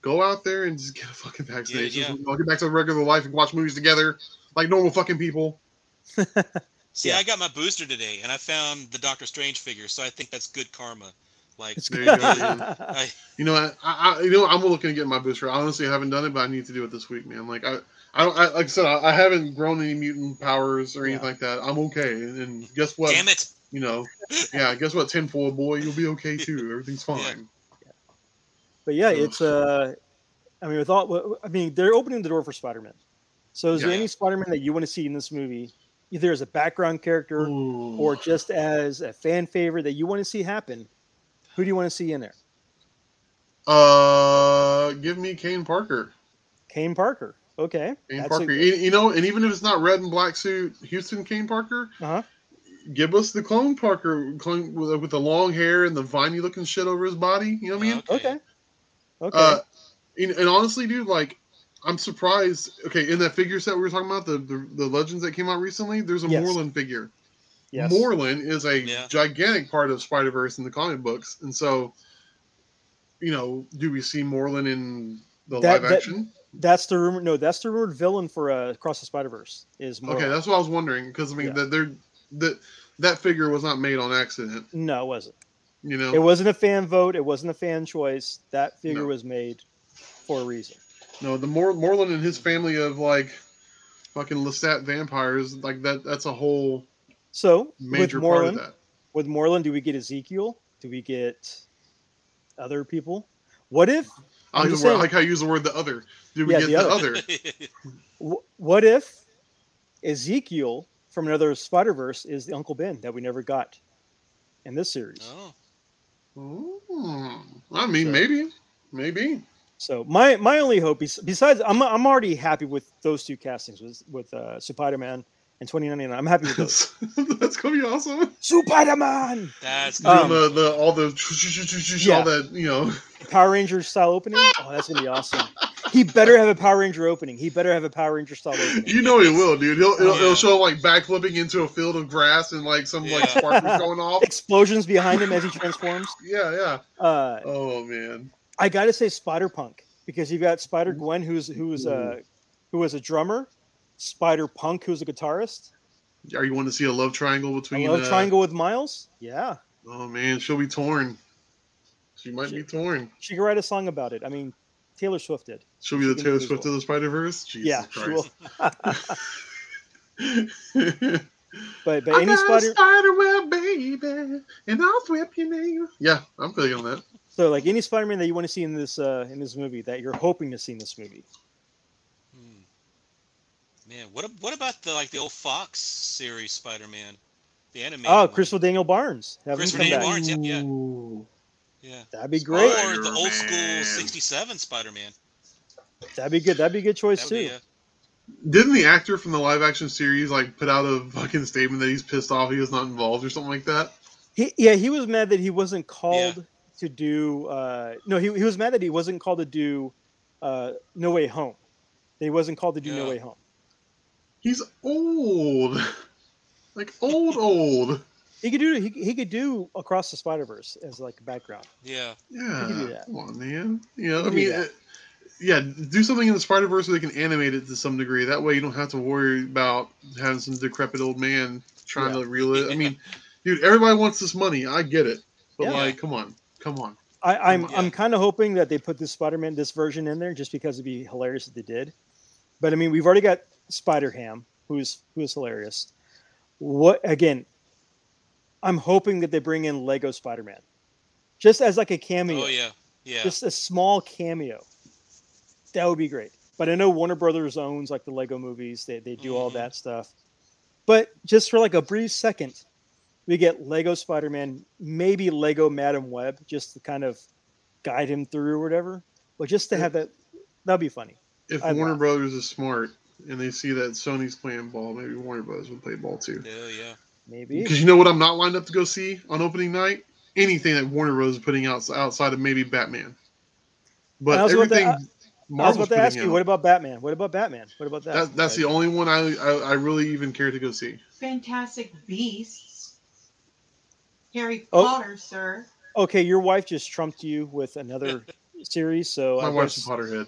go out there and just get a fucking vaccination. yeah. I'll get back to regular life and watch movies together like normal fucking people. [laughs] See, Yeah. I got my booster today, and I found the Doctor Strange figure, so I think that's good karma. Like, There you go, man. I, You know, I, I you know I'm looking to get my booster. I honestly haven't done it, but I need to do it this week, man. Like I. I don't. I, like I said, I, I haven't grown any mutant powers or anything Yeah. like that. I'm okay. And, and guess what? damn it! You know, yeah. Guess what? Tinfoil boy, you'll be okay too. [laughs] Everything's fine. But yeah, it's uh, I mean, with all, I mean, they're opening the door for Spider-Man. So is there any Spider-Man that you want to see in this movie, either as a background character Ooh. or just as a fan favorite that you want to see happen? Who do you want to see in there? uh, give me Kaine Parker. Kaine Parker. Okay. Kaine Parker. A, You, know, and even if it's not red and black suit, Houston Kaine Parker. uh-huh. Give us the clone Parker, clone with, with the long hair and the viney looking shit over his body. You know what I mean? Okay. Okay. Uh, and, and honestly, dude, like, I'm surprised. Okay, in that figure set we were talking about, the the, the legends that came out recently, there's a Yes. Morlun figure. yes. Morlun is a Yeah. gigantic part of Spider Verse in the comic books, and so, you know, do we see Morlun in the That- live that- action? That's the rumor. No, that's the rumored villain for uh, Across the Spider Verse. Is more Okay, that's what I was wondering because I mean Yeah. that they're that that figure was not made on accident. no, it wasn't. You know, It wasn't a fan vote. It wasn't a fan choice. That figure No. was made for a reason. no, the Mor- Morlun and his family of like fucking Lestat vampires, like that. That's a whole So major with part Morlun, of that. with Morlun, do we get Ezekiel? Do we get other people? What if? I like, just word, I like how you use the word the other. Do we Yeah, get the the other. other? [laughs] What if Ezekiel from another Spider Verse is the Uncle Ben that we never got in this series? oh, I mean, So- maybe, maybe. So my my only hope is besides I'm I'm already happy with those two castings with with uh, Spider Man in 2099. I'm happy with those. That's, [laughs] that's gonna be awesome. Spider-Man! That's Um, Doing the, the all the Yeah. all that you know. Power Rangers style opening. [laughs] Oh, that's gonna be awesome. He better have a Power Ranger opening. He better have a Power Ranger style opening. You know he will, dude. He'll it'll, Yeah. it'll show like backflipping into a field of grass and like some like Yeah. sparklers going off. [laughs] Explosions behind him as he transforms. Yeah, yeah. Uh, Oh man. I gotta say Spider Punk because you've got Spider Gwen, who's who's uh, who was a drummer, Spider Punk, who's a guitarist. Are you want to see a love triangle A between? love uh, triangle with Miles. Yeah, Oh man, she'll be torn. She might be torn. she could write a song about it. I mean, Taylor Swift did. She'll be the She Taylor Swift of the Spider Verse. Jesus yeah, she will. Christ. [laughs] But but I any got a Spider, spider web, baby, and I'll whip your name. Yeah, I'm feeling on that. so like any Spider-Man that you want to see in this uh, in this movie that you're hoping to see in this movie. Man, what what about the like the old Fox series Spider-Man, the animated? Oh, one? Christopher Daniel Barnes. Have him Christopher Daniel back. Barnes. Yep, yeah, yeah. That'd be great. Or the old school '67 Spider-Man. That'd be good. That'd be a good choice That would too. be a, Didn't the actor from the live action series like put out a fucking statement that he's pissed off he was not involved or something like that? He, yeah, he was mad that he wasn't called to do. Uh, no, he, he was mad that he wasn't called to do uh, No Way Home. That he wasn't called to do No Way Home. He's old, like old, old. He could do he, he could do Across the Spider Verse as like a background. yeah. Yeah, can do that. come on, man. You know, I can do mean, it- uh, yeah, do something in the Spider Verse so they can animate it to some degree. That way, you don't have to worry about having some decrepit old man trying Yeah. to reel it. I [laughs] mean, dude, everybody wants this money. I get it, but Yeah. like, come on, come on. I, I'm Yeah. I'm kind of hoping that they put this Spider Man this version in there just because it'd be hilarious if they did. But I mean, we've already got Spider Ham, who's who's hilarious. What again? I'm hoping that they bring in Lego Spider Man, just as like a cameo. Oh yeah, yeah. just a small cameo. That would be great. But I know Warner Brothers owns like the Lego movies. They they do all Mhm. that stuff. But just for like a brief second, we get Lego Spider-Man, maybe Lego Madame Web, just to kind of guide him through or whatever. But just to have that, that'd be funny. If I'd Warner laugh. Brothers is smart and they see that Sony's playing ball, maybe Warner Brothers would play ball too. yeah, yeah. Maybe. Because you know what, I'm not lined up to go see on opening night. Anything that Warner Bros. is putting out outside of maybe Batman, but I was about to- everything I was about to ask putting you, out, what about Batman? What about Batman? What about that? that, that's the only one I, I I really even care to go see. Fantastic Beasts. Harry Oh. Potter, sir. Okay, your wife just trumped you with another [laughs] series, so My I wife's guess, a Potterhead.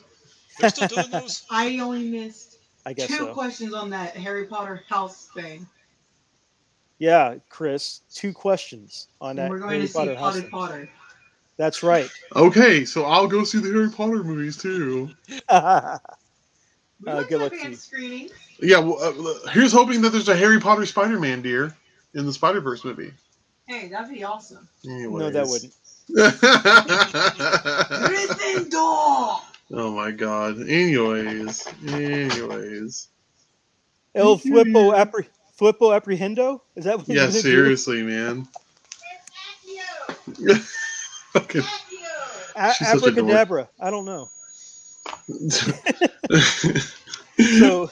They're still doing those. I only missed I guess two so. questions on that Harry Potter house thing. Yeah, Chris, two questions on that we're going Harry to see Potter house. Thing. Potter. That's right. Okay, so I'll go see the Harry Potter movies too. [laughs] We Uh, good to luck to you. screening. Yeah, well, uh, here's hoping that there's a Harry Potter Spider-Man deer in the Spider-Verse movie. Hey, that'd be awesome. no, that wouldn't. [laughs] Gryffindor! Oh my god. Anyways, anyways. El Flippo Appre- Flippo Apprehendo? Is that what you're Yeah, gonna do? seriously, man. [laughs] Fucking. A- She's such a dork. abracadabra. I don't know. [laughs] oh So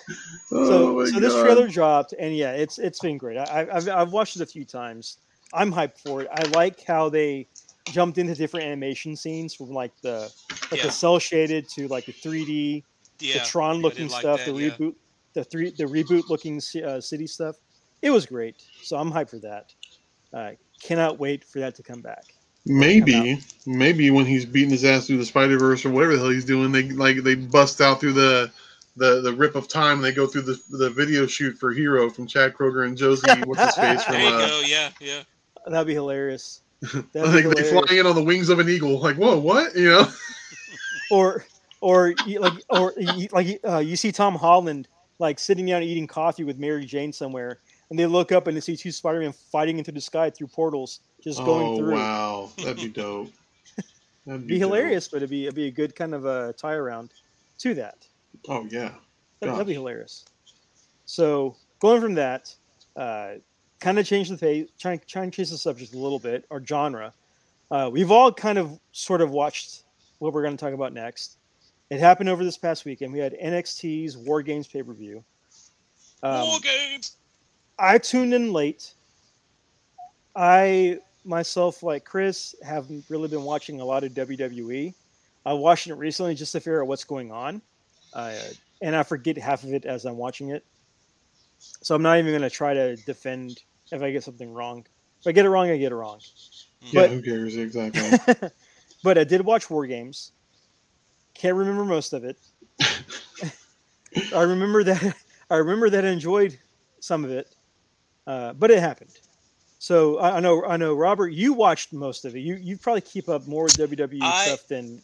so my so this trailer dropped, and yeah, it's it's been great. I, I- I've I've watched it a few times. I'm hyped for it. I like how they jumped into different animation scenes from like the like Yeah. the cell shaded to like the 3D, Yeah. the Tron looking did like stuff, that, the yeah. reboot, the three the reboot looking uh, city stuff. It was great. So I'm hyped for that. Uh, cannot wait for that to come back. Maybe, maybe when he's beating his ass through the Spider Verse or whatever the hell he's doing, they like they bust out through the the the rip of time. and They go through the the video shoot for Hero from Chad Kroeger and Josey. What's his face [laughs] from? There you Uh, go. Yeah, yeah. That'd be hilarious. [laughs] That'd like they hilarious. flying in on the wings of an eagle. Like whoa, what? You know? [laughs] or or like or like uh, you see Tom Holland like sitting down eating coffee with Mary Jane somewhere, and they look up and they see two Spider-Man fighting into the sky through portals, just going oh through. wow, [laughs] that'd be dope. That'd Be dope. hilarious, but it'd be it'd be a good kind of a tie around to that. Oh yeah. That'd, that'd be hilarious. So going from that, uh, kind of change the pace, try try and change the subject a little bit, or genre. Uh, we've all kind of sort of watched what we're going to talk about next. It happened over this past weekend. We had NXT's War Games pay per view. Um, War games. I tuned in late. I myself, like Chris, haven't really been watching a lot of WWE. I watched it recently just to figure out what's going on, uh, and I forget half of it as I'm watching it. So I'm not even going to try to defend if I get something wrong. If I get it wrong, I get it wrong. Yeah, But- who cares exactly? [laughs] but I did watch War Games. Can't remember most of it. [laughs] I remember that I remember that I enjoyed some of it, uh, but it happened. So I, I know I know Robert, you watched most of it. You you probably keep up more with WWE I- stuff than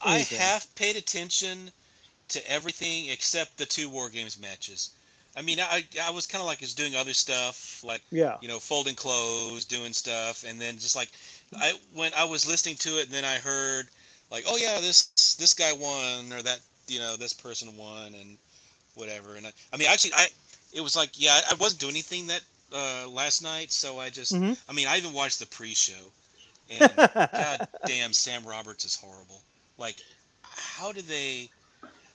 I have paid attention to everything except the two War Games matches. I mean, I I was kind of like just doing other stuff, like yeah you know, folding clothes, doing stuff, and then just like I when I was listening to it, and then I heard like, oh yeah, this this guy won, or that you know this person won, and whatever. And I, I mean, actually, I it was like yeah, I wasn't doing anything that uh, last night, so I just Mhm. I mean, I even watched the pre-show, [laughs] and god damn, Sam Roberts is horrible. Like, how do they?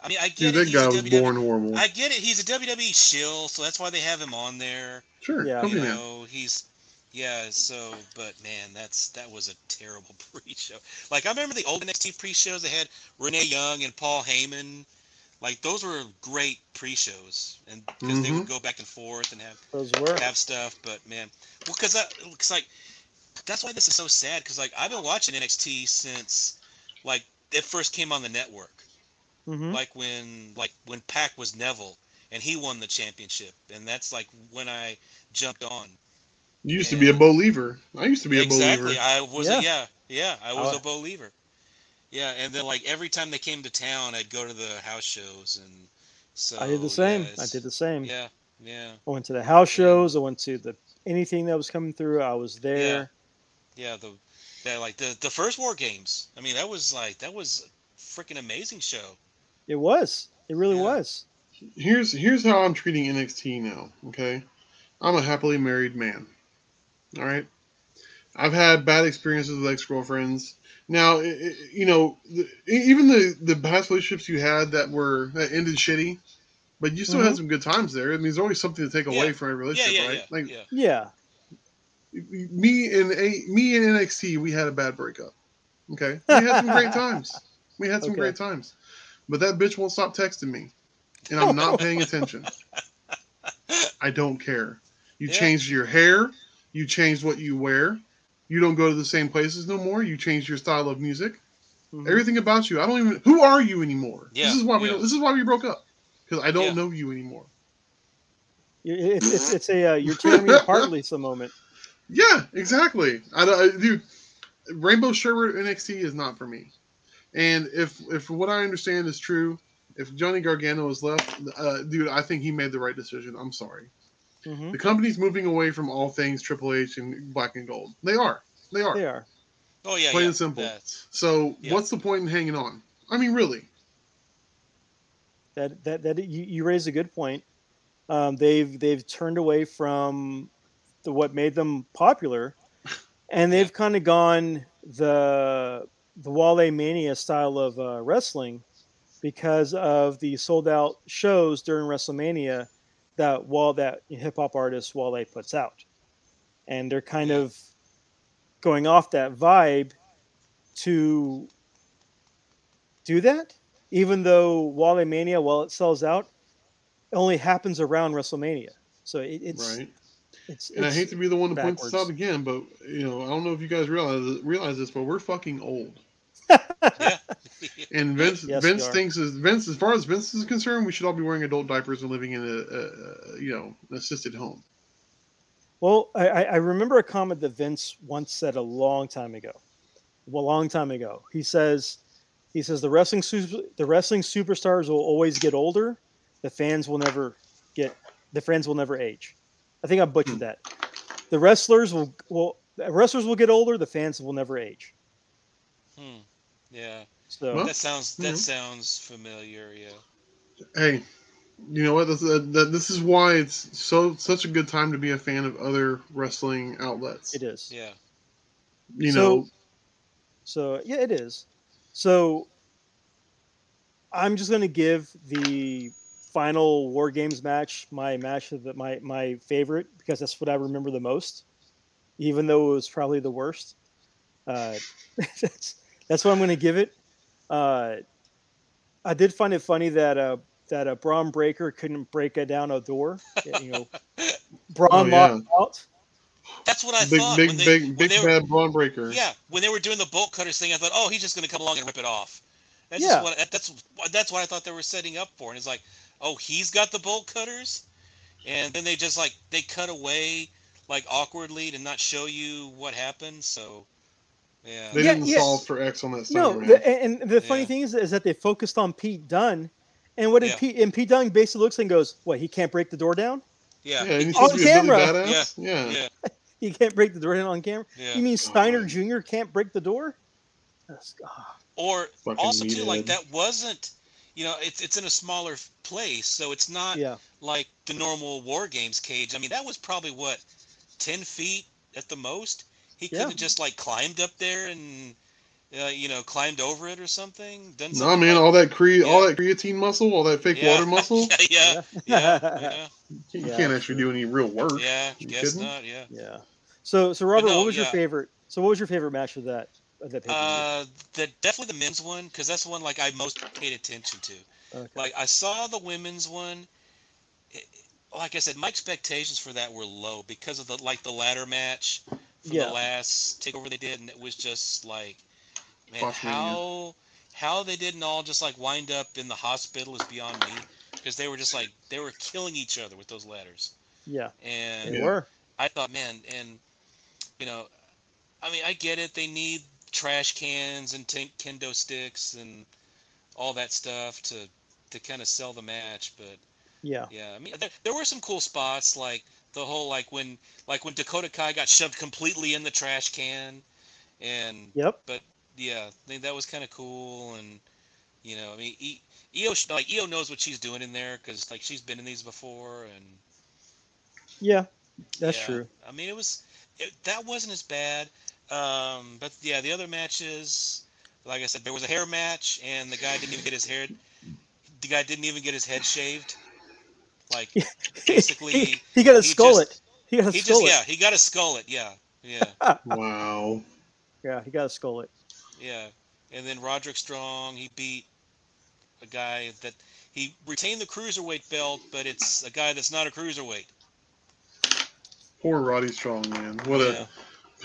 I mean, I get Dude, it. that he's guy a was WWE born horrible. I get it. He's a WWE shill, so that's why they have him on there sure, Yeah. company you man. know he's yeah so but man that's that was a terrible [laughs] pre-show like i remember the old nxt pre-shows they had renee young and paul heyman like those were great pre-shows and because they would mm-hmm. go back and forth and have those were. have stuff but man well because that looks like that's why this is so sad because like i've been watching nxt since like it first came on the network Mhm. like when like when Pac was Neville and he won the championship, and that's like when I jumped on. You used to be a believer. I used to be a exactly, believer. I was Yeah. a, yeah yeah I was Uh, a believer. Yeah, and then like every time they came to town, I'd go to the house shows, and so I did the same. yeah, I did the same. Yeah, yeah, I went to the house shows. I went to the anything that was coming through. I was there. yeah. The that like the the first War Games. I mean, that was like that was a freaking amazing show. It was. It really Yeah. was. Here's here's how I'm treating NXT now. Okay, I'm a happily married man. All right, I've had bad experiences with ex girlfriends. Now, i i you know, the, even the the past relationships you had that were that ended shitty, but you still had Mhm. some good times there. I mean, there's always something to take away Yeah. from every relationship, yeah, right? yeah, Like yeah. Yeah. me and a me and NXT, we had a bad breakup. Okay, we had some great [laughs] times. We had some Okay. great times, but that bitch won't stop texting me, and I'm not paying attention. I don't care. You Yeah. changed your hair. You changed what you wear. You don't go to the same places no more. You changed your style of music. Mhm. Everything about you. I don't even. Who are you anymore? Yeah, This is why we. yeah. This is why we broke up because I don't Yeah. know you anymore. It's, it's, it's a uh, you're tearing me apart, [laughs] Lisa moment. Yeah, exactly. I, don't- I dude, Rainbow Sherbert NXT is not for me. And if if what I understand is true, if Johnny Gargano is left, uh, dude, I think he made the right decision. I'm sorry. hmm The company's moving away from all things Triple H and Black and Gold. They are. They are. They are. Oh yeah, Plain yeah. and simple. That's, So Yeah. what's the point in hanging on? I mean, really? That that that you, you raise a good point. Um, they've they've turned away from the what made them popular, and they've kind of gone the the Wale Mania style of uh, wrestling because of the sold out shows during WrestleMania that Wall that hip hop artist Wale puts out, and they're kind of going off that vibe to do that even though Wale Mania, while it sells out, it only happens around WrestleMania. So it, it's right. It's, And I hate to be the one to point this out again, but you know, I don't know if you guys realize realize this, but we're fucking old. yeah. [laughs] And Vince, Yes, Vince thinks is Vince, as far as Vince is concerned, we should all be wearing adult diapers and living in a, a, a you know assisted home. Well, I, I I remember a comment that Vince once said a long time ago. Well, a long time ago, he says, he says the wrestling super, the wrestling superstars will always get older. The fans will never get the fans will never age. I think I butchered that. The wrestlers will will wrestlers will get older. The fans will never age. Hmm. Yeah. So Well, that sounds that mhm. sounds familiar. Yeah. Hey, you know what? This, uh, this is why it's so such a good time to be a fan of other wrestling outlets. it is. Yeah. You So- know, So yeah, it is. So I'm just going to give the final War Games match my match of the, my my favorite because that's what I remember the most, even though it was probably the worst. Uh, that's [laughs] that's what I'm going to give it. Uh, I did find it funny that uh, that a Bron Breakker couldn't break it down a door. You know, [laughs] Braun Oh, yeah. out. That's what I big, thought. big, when they, big, when big they were, bad brawn breaker. Yeah, when they were doing the bolt cutters thing, I thought, oh, he's just going to come along and rip it off. That's Yeah. what that's that's what I thought they were setting up for. And it's like, oh, he's got the bolt cutters, and then they just like they cut away like awkwardly to not show you what happened. So, yeah, They Yeah, didn't yeah. solve for X on that No, the, and and the funny Yeah. thing is, is that they focused on Pete Dunne, and what did Yeah. Pete and Pete Dunne basically looks and goes, "What? He can't break the door down? yeah, yeah, and On supposed to be a really camera. badass. Yeah. yeah, [laughs] He can't break the door down on camera? yeah. You mean Steiner God. Jr. can't break the door? That's, ah, Or Fucking also too, like that wasn't, you know, it's it's in a smaller place, so it's not yeah, like the normal war games cage. I mean, that was probably what, ten feet at the most. He could Yeah. have just like climbed up there and, uh, you know, climbed over it or something. Done No something man, like- all that cre- all that creatine muscle, all that fake Yeah. water [laughs] muscle. yeah, yeah, yeah, yeah, You [laughs] Yeah, can't actually do any real work. yeah. Guess kidding? not. Yeah. yeah. So, so Robert, no, what was your favorite? So, what was your favorite match of that? Of that? Uh, the definitely the men's one because that's the one like I most paid attention to. okay. Like I saw the women's one. It, like I said, my expectations for that were low because of the like the ladder match from Yeah. the last takeover they did, and it was just like, man, Botchmania. how how they didn't all just like wind up in the hospital is beyond me because they were just like they were killing each other with those ladders, yeah, and they were. I thought, man, and you know, I mean, I get it. They need trash cans and tin- kendo sticks and all that stuff to to kind of sell the match. But Yeah, yeah, I mean, there, there were some cool spots, like the whole like when like when Dakota Kai got shoved completely in the trash can, and yep. But yeah, I think that was kind of cool. And you know, I mean, e, Io like Io knows what she's doing in there because like she's been in these before, and Yeah, that's yeah. true. I mean, it was it, that wasn't as bad. Um, but yeah, the other matches, like I said, there was a hair match, and the guy didn't even get his hair. The guy didn't even get his head shaved. Like [laughs] basically, he, he got a skull just- it. He got a he skull just it. yeah, he got a skull it. Yeah, yeah, [laughs] Wow. Yeah, he got a skull it. yeah. And then Roderick Strong, he beat a guy that he retained the cruiserweight belt, but it's a guy that's not a cruiserweight. Poor Roddy Strong, man. What Yeah.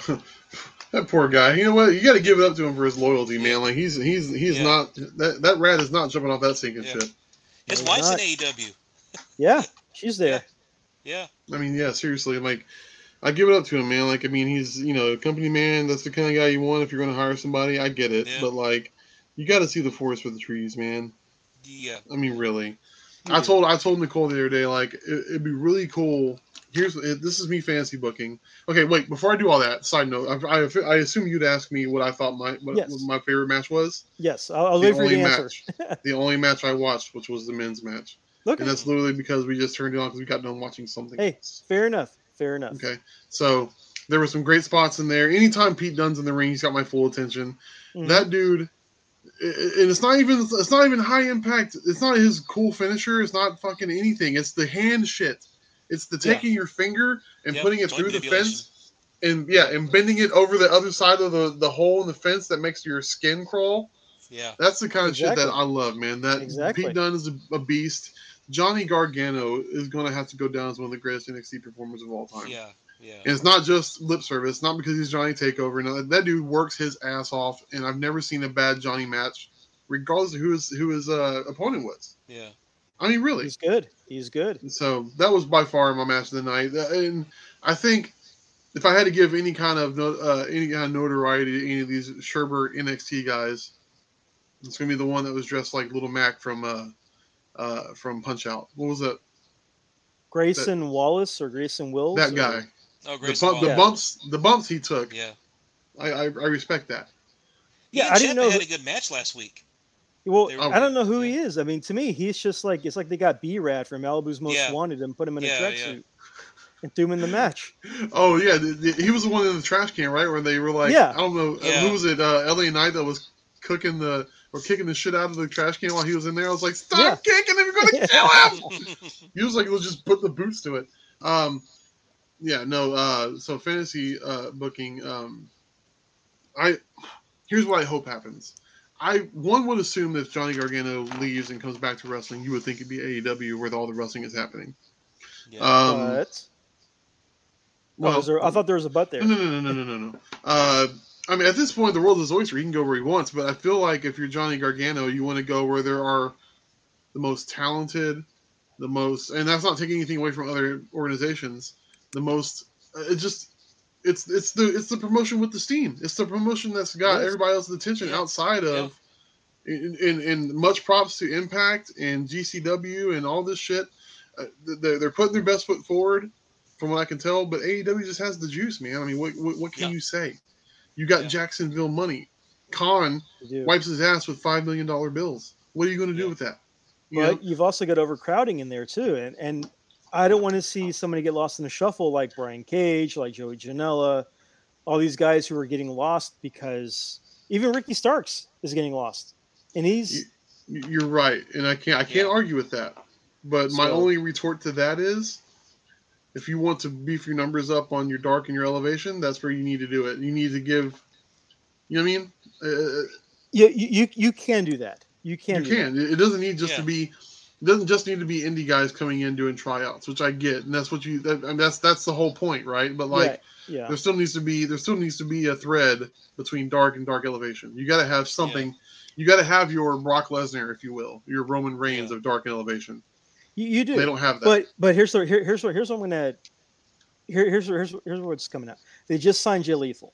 a [laughs] that poor guy. You know what? You got to give it up to him for his loyalty, man. Like he's he's he's Yeah. not that that rat is not jumping off that sinking Yeah. ship. His No, wife's not. in AEW. Yeah, [laughs] she's there. Yeah, I mean, yeah, seriously. Like I give it up to him, man. Like I mean, he's you know a company man. That's the kind of guy you want if you're going to hire somebody. I get it, Yeah. but like you got to see the forest for the trees, man. yeah, I mean, really. You I told I told Nicole the other day, like it, it'd be really cool. Here's this is me fancy booking. Okay, wait. Before I do all that, side note, I, I, I assume you'd ask me what I thought my what, Yes. what my favorite match was. Yes, I'll, I'll The wait for only the answer. match, [laughs] the only match I watched, which was the men's match, Okay, and that's literally because we just turned it on because we got done watching something. Hey. else. fair enough. Fair enough. Okay, so there were some great spots in there. Anytime Pete Dunne's in the ring, he's got my full attention. Mhm. That dude, and it's not even it's not even high impact. It's not his cool finisher. It's not fucking anything. It's the hand shit. It's the Yeah. taking your finger and Yep, putting it joint through the fence, and yeah, and bending it over the other side of the the hole in the fence that makes your skin crawl. yeah. That's the kind of shit that I love, man. That Exactly. Pete Dunne is a, a beast. Johnny Gargano is going to have to go down as one of the greatest NXT performers of all time. Yeah, yeah. And it's not just lip service. It's not because he's Johnny Takeover. No, that dude works his ass off, and I've never seen a bad Johnny match, regardless of who his who his uh, opponent was. Yeah. I mean, really. He's good. He's good. So that was by far my match of the night, Uh, and I think if I had to give any kind of no, uh, any kind of notoriety to any of these Sherbert NXT guys, it's gonna be the one that was dressed like Little Mac from uh, uh, from Punch Out. What was that? Grayson Wallace or Grayson Wills. That or- guy. Oh, The, Grayson bump, the Yeah. bumps, the bumps he took. Yeah. I, I, I respect that. He Yeah, and I didn't know had who- a good match last week. Well, were- I don't know who he is. I mean, to me, he's just like it's like they got B Rad from Malibu's Most Yeah. Wanted and put him in a Yeah, yeah. tracksuit and threw him in the [laughs] match. Oh yeah, the, the- he was the one in the trash can, right? Where they were like, Yeah. I don't know, uh, Yeah. who was it? Uh, LA Knight that was cooking the or kicking the shit out of the trash can while he was in there. I was like, stop Yeah. kicking him, you're gonna [laughs] kill him. [laughs] he was like, let's just put the boots to it. Um, yeah, no. Uh, so fantasy uh, booking. Um, I here's what I hope happens. I one would assume that if Johnny Gargano leaves and comes back to wrestling, you would think it'd be AEW where all the wrestling is happening. Yeah. Um, but well, oh, there, I thought there was a but there. no, no, no, no, no, no, no. Uh, I mean, at this point, the world is oyster. He can go where he wants, but I feel like if you're Johnny Gargano, you want to go where there are the most talented, the most, and that's not taking anything away from other organizations. The most, uh, it just, it's it's the it's the promotion with the steam. It's the promotion that's got everybody else's attention Yeah. outside of. In, in, in much props to Impact and GCW and all this shit. Uh, they're, they're putting their best foot forward from what I can tell. But AEW just has the juice, man. I mean, what what, what can Yeah. you say? You got Yeah. Jacksonville money. Khan wipes his ass with five million dollar bills. What are you going to do Yeah. with that? You But know? you've also got overcrowding in there too, and and I don't want to see somebody get lost in the shuffle like Brian Cage, like Joey Janela, all these guys who are getting lost because even Ricky Starks is getting lost, and he's You're right, and I can't I can't Yeah. argue with that. But my only retort to that is, if you want to beef your numbers up on your dark and your elevation, that's where you need to do it. You need to give. You know what I mean? Uh, you you you, you can do that. You can. you do can. It it doesn't need just to be. It doesn't just need to be indie guys coming in doing tryouts, which I get, and that's what you. That, and that's that's the whole point, right? But like, yeah, yeah. there still needs to be there still needs to be a thread between dark and dark elevation. You got to have something. You got to have your Brock Lesnar, if you will, your Roman Reigns Yeah. of dark and elevation. You, you do. They don't have that. But but here's the, here, here's what here's what I'm gonna here, here's here's here's what's coming out. They just signed Jay Lethal.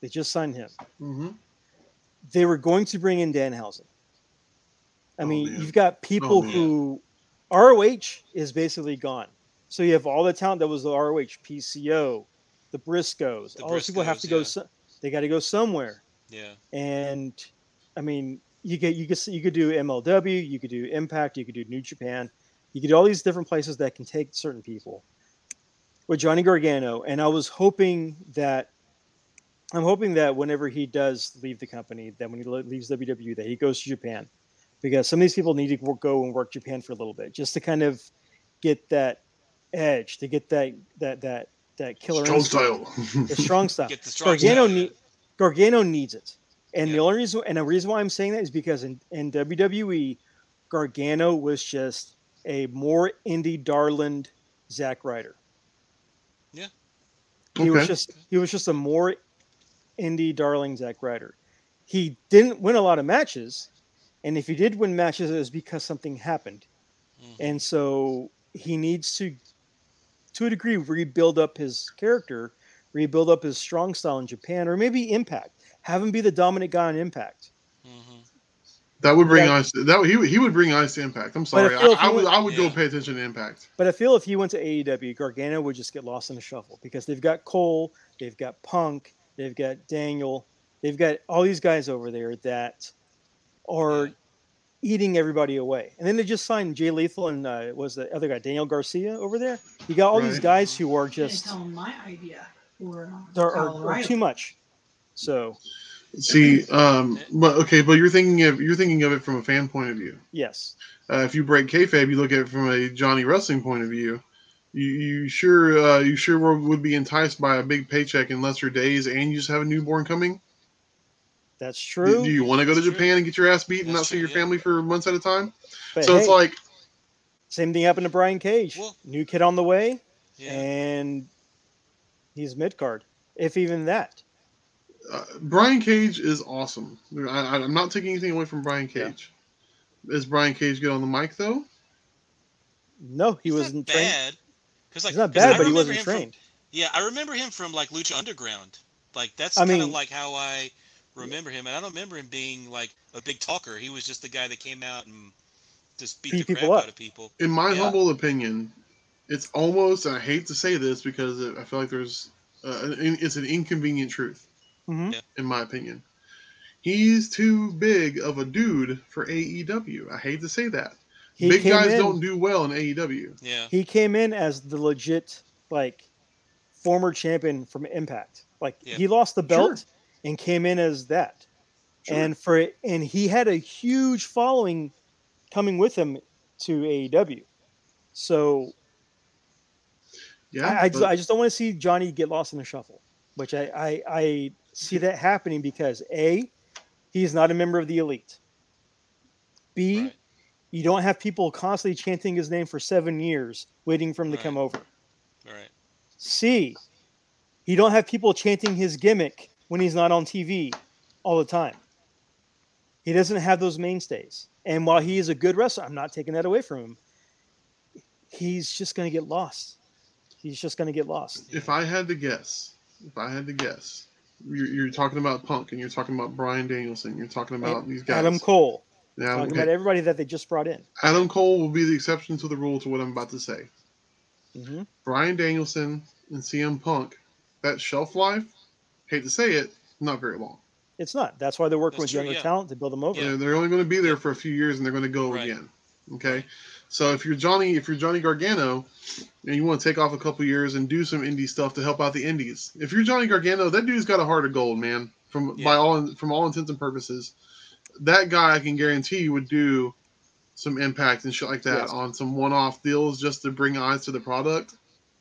They just signed him. hmm They were going to bring in Danhausen. I Oh, mean, man. you've got oh, people man. who ROH is basically gone. So you have all the talent that was the ROH, PCO, the Briscoes. The all those people have to go. So, they got to go somewhere. yeah. And I mean, you get you could you could do MLW, you could do Impact, you could do New Japan, you could do all these different places that can take certain people. With Johnny Gargano, and I was hoping that I'm hoping that whenever he does leave the company, that when he leaves WWE, that he goes to Japan, because some of these people need to work, go and work Japan for a little bit, just to kind of get that edge, to get that that that that killer Strong instinct style. the strong [laughs] stuff. Get the strong Gargano style. need Gargano needs it, and the only reason and the reason why I'm saying that is because in, in WWE, Gargano was just a more indie darling Zack Ryder. Yeah, he was just he was just a more indie darling Zack Ryder. He didn't win a lot of matches, and if he did win matches, it was because something happened, Mhm. and so he needs to, to a degree, rebuild up his character, rebuild up his strong style in Japan, or maybe Impact. Have him be the dominant guy on Impact. Mhm. That would bring Yeah. ice. That he would- he would bring ice to Impact. I'm sorry. I, feel if I he would I would go pay attention to Impact. But I feel if he went to AEW, Gargano would just get lost in the shuffle because they've got Cole, they've got Punk, they've got Daniel, they've got all these guys over there that are Yeah. eating everybody away. And then they just signed Jay Lethal and uh, was the other guy Daniel Garcia over there. You got all these guys who are I didn't just tell him my idea for uh, are, Kyle are, are too much. So See, um, but okay, but you're thinking of you're thinking of it from a fan point of view. yes, Uh, if you break kayfabe, you look at it from a Johnny wrestling point of view. You, you sure uh, you sure would would be enticed by a big paycheck in lesser days, and you just have a newborn coming. That's true. do you want to go to true. Japan and get your ass beat and not see your family for months at a time? but so it's like same thing happened to Brian Cage. Well- New kid on the way, Yeah. and he's mid card, if even that. uh, Brian Cage is awesome. I, I- I'm not taking anything away from Brian Yeah. Cage. Is Brian Cage good on the mic though? No, he He's wasn't not trained. bad. 'Cause, like, He's not 'cause I bad, but he wasn't him from- trained. yeah, I remember him from like Lucha Underground. Like that's I kind of like how I remember him, and I don't remember him being like a big talker. He was just the guy that came out and just beat Beat the crap up. out of people. In my Yeah. humble opinion, it's almost I hate to say this because I feel like there's. Uh, an- it's an inconvenient truth. Mhm. Yeah. in my opinion. He's too big of a dude for AEW. I hate to say that. He big guys in, don't do well in AEW. Yeah, He came in as the legit, like, former champion from Impact. Like Yeah. he lost the belt and came in as that. Sure. and for and he had a huge following coming with him to AEW. So yeah, I, I, just, but- I just don't want to see Johnny get lost in the shuffle, which I, I, I see that happening because A, he's not a member of the elite. B, Right. you don't have people constantly chanting his name for seven years waiting for him to Right. come over. All right. C, you don't have people chanting his gimmick when he's not on TV all the time. He doesn't have those mainstays. And while he is a good wrestler, I'm not taking that away from him. He's just going to get lost. He's just going to get lost. if I had to guess, if I had to guess, you're, you're talking about Punk and you're talking about Bryan Danielson. You're talking about these guys. Adam Cole, Yeah, talking okay. about everybody that they just brought in. Adam Cole will be the exception to the rule to what I'm about to say. hmm Bryan Danielson and CM Punk, that shelf life, hate to say it, not very long. It's not. That's why they're working That's with true, younger yeah. talent to build them over. Yeah. They're, they're only going to be there for a few years and they're going to go Right. again. Okay, so if you're Johnny, if you're Johnny Gargano, and you want to take off a couple years and do some indie stuff to help out the indies, if you're Johnny Gargano, that dude's got a heart of gold, man. From by all from all intents and purposes, that guy I can guarantee you would do some impact and shit like that Yes. on some one-off deals just to bring eyes to the product.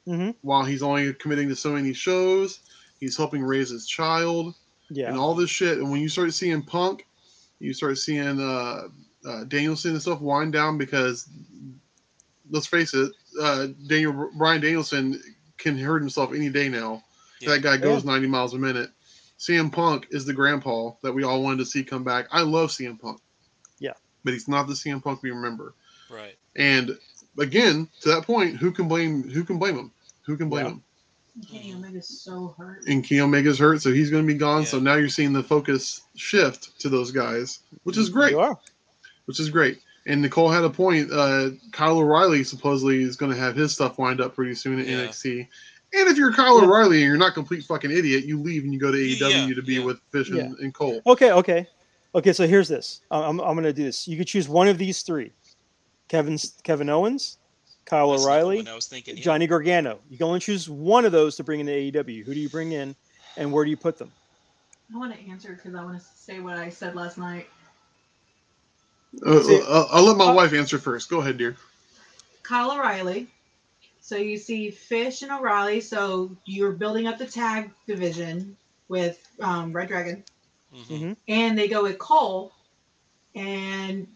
hmm While he's only committing to so many shows, he's helping raise his child Yeah. and all this shit. And when you start seeing Punk, you start seeing uh, uh, Danielson and stuff wind down because, let's face it, uh, Daniel Bryan Danielson can hurt himself any day now. Yeah. That guy goes 90 miles a minute. CM Punk is the grandpa that we all wanted to see come back. I love CM Punk. Yeah. But he's not the CM Punk we remember. Right. And again, to that point, who can blame who can blame him? Who can blame Yeah. him? Kenny Omega's so hurt. and Kenny Omega's hurt, so he's going to be gone. So now you're seeing the focus shift to those guys, which is great. You are. Which is great. And Nicole had a point. Uh, Kyle O'Reilly supposedly is going to have his stuff wind up pretty soon at Yeah. NXT. And if you're Kyle Yeah. O'Reilly and you're not a complete fucking idiot, you leave and you go to AEW Yeah, to be yeah. with Fish and, Yeah. and Cole. Okay, okay, okay. So here's this. I'm, I'm going to do this. You could choose one of these three: Kevin Kevin Owens, Kyle That's O'Reilly, one I was thinking. yeah. Johnny Gargano. You can only choose one of those to bring into AEW. Who do you bring in, and where do you put them? I want to answer because I want to say what I said last night. Uh, See- uh, I'll let my uh, wife answer first. Go ahead, dear. Kyle O'Reilly. So you see Fish and O'Reilly. So you're building up the tag division with um, Red Dragon, Mhm. hmm and they go with Cole, and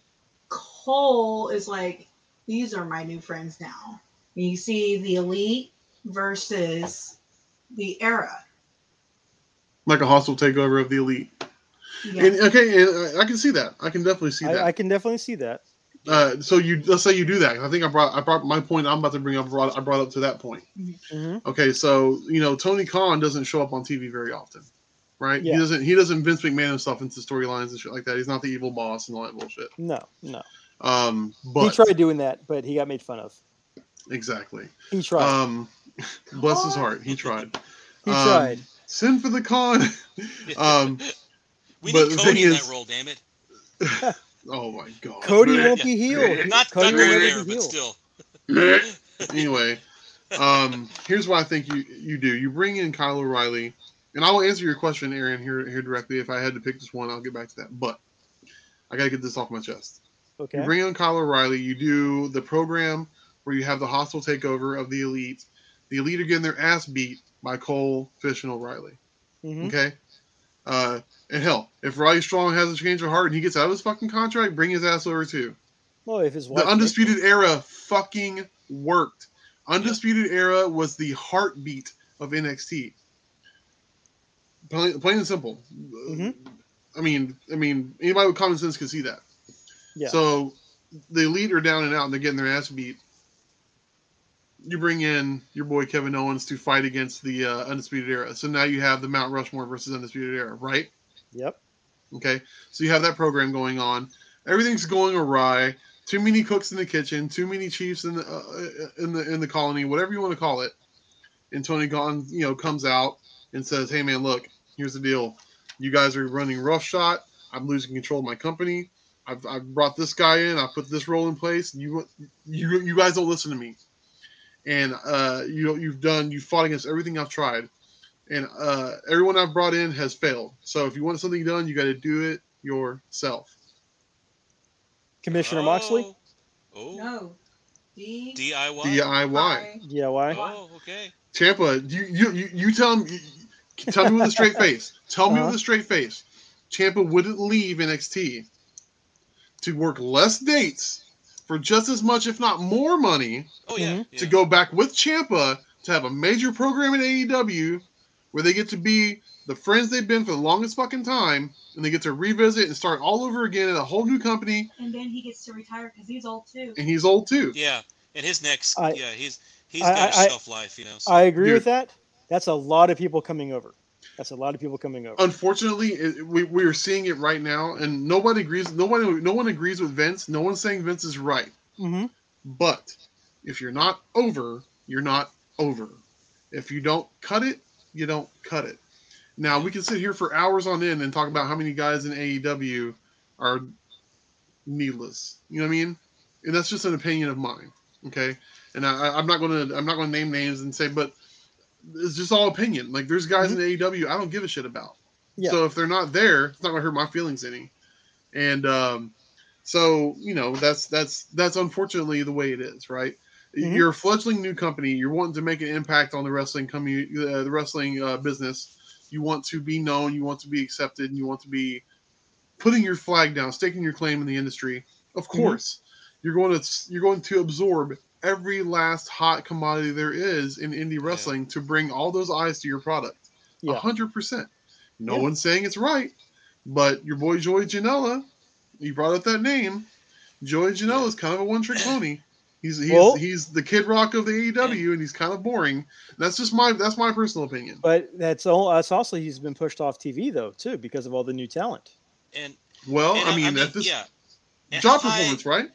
Cole is like, these are my new friends now. You see the Elite versus the Era. Like a hostile takeover of the elite. Yeah. And okay, and I I can see that. I can definitely see that. I, I can definitely see that. Uh, so you let's say you do that. I think I brought I brought my point. I'm about to bring up. Brought, I brought up to that point. hmm Okay, so you know Tony Khan doesn't show up on TV very often, right? Yeah. He doesn't. He doesn't Vince McMahon himself into storylines and shit like that. He's not the evil boss and all that bullshit. No, no. Um, he tried doing that, but he got made fun of. exactly. He tried. Um, [laughs] bless his heart. He tried. he um, tried. Sin for the con. [laughs] um, we but need Cody in is- that role, damn it. [laughs] oh my god. Cody But- won't be healed. Not, Cody not will Ric never Flair, be but healed. still. anyway, um, here's what I think you you do. You bring in Kyle O'Reilly, and I will answer your question, Aaron, here here directly. If I had to pick just one, I'll get back to that. But I gotta get this off my chest. You Okay. bring in Kyle O'Reilly. You do the program where you have the hostile takeover of the elite. The elite are getting their ass beat by Cole, Fish, and O'Reilly. hmm Okay. Uh, and hell, if Roddy Strong has a change of heart and he gets out of his fucking contract, bring his ass over too. Well, if his The Undisputed Era fucking worked. Undisputed Era was the heartbeat of NXT. Plain, plain and simple. Mhm. I mean, I mean, anybody with common sense can see that. Yeah. So the elite are down and out, and they're getting their ass beat. You bring in your boy Kevin Owens to fight against the uh, Undisputed Era. So now you have the Mount Rushmore versus Undisputed Era, right? Yep. Okay, so you have that program going on. Everything's going awry. Too many cooks in the kitchen. Too many chiefs in the uh, in the in the colony, whatever you want to call it. And Tony Khan, you know, comes out and says, "Hey, man, look, here's the deal. You guys are running rough shot. I'm losing control of my company. I've, I've brought this guy in. I put this role in place. You you you guys don't listen to me, and uh, you you've done you fought against everything I've tried." and uh, everyone I've brought in has failed. So if you want something done, you got to do it yourself. Commissioner Moxley. Oh, No. D. DIY. DIY. Yeah, why? Oh, okay. Ciampa, you you you, you tell him. Tell me with a straight [laughs] face. Tell me Uh-huh. with a straight face. Ciampa wouldn't leave NXT to work less dates for just as much, if not more money, Oh yeah. Mhm. yeah. to go back with Ciampa to have a major program in AEW where they get to be the friends they've been for the longest fucking time, and they get to revisit and start all over again at a whole new company, And then he gets to retire because he's old too. and he's old too. Yeah, and his next, I- yeah, he's he's I- got a I- shelf life, you know. So. I agree Dude. with that. That's a lot of people coming over. That's a lot of people coming over. Unfortunately, it, we we are seeing it right now, and nobody agrees. Nobody, no one agrees with Vince. No one's saying Vince is right. hmm But if you're not over, you're not over. If you don't cut it, you don't cut it. Now we can sit here for hours on end and talk about how many guys in AEW are needless. You know what I mean? And that's just an opinion of mine. Okay. And I, I- I'm not gonna I'm not gonna name names and say, but it's just all opinion. Like there's guys in AEW I don't give a shit about. Yeah. So if they're not there, it's not gonna hurt my feelings any. And um, so you know that's that's that's unfortunately the way it is, right? Mhm. You're a fledgling new company. You're wanting to make an impact on the wrestling community, uh, the wrestling uh, business. You want to be known. You want to be accepted. And you want to be putting your flag down, staking your claim in the industry. Of Mhm. course, you're going to you're going to absorb every last hot commodity there is in indie wrestling to bring all those eyes to your product. A Yeah. hundred percent. No Yeah. one's saying it's right, but your boy Joey Janela, you brought up that name. Joey Janela is kind of a one trick [clears throat] pony. He's he's, Well- he's the Kid Rock of the AEW, [clears throat] and he's kind of boring. That's just my that's my personal opinion. But that's all. That's also he's been pushed off TV though too because of all the new talent. and, Well, and, I mean, that's this yeah, And job how high- performance, right?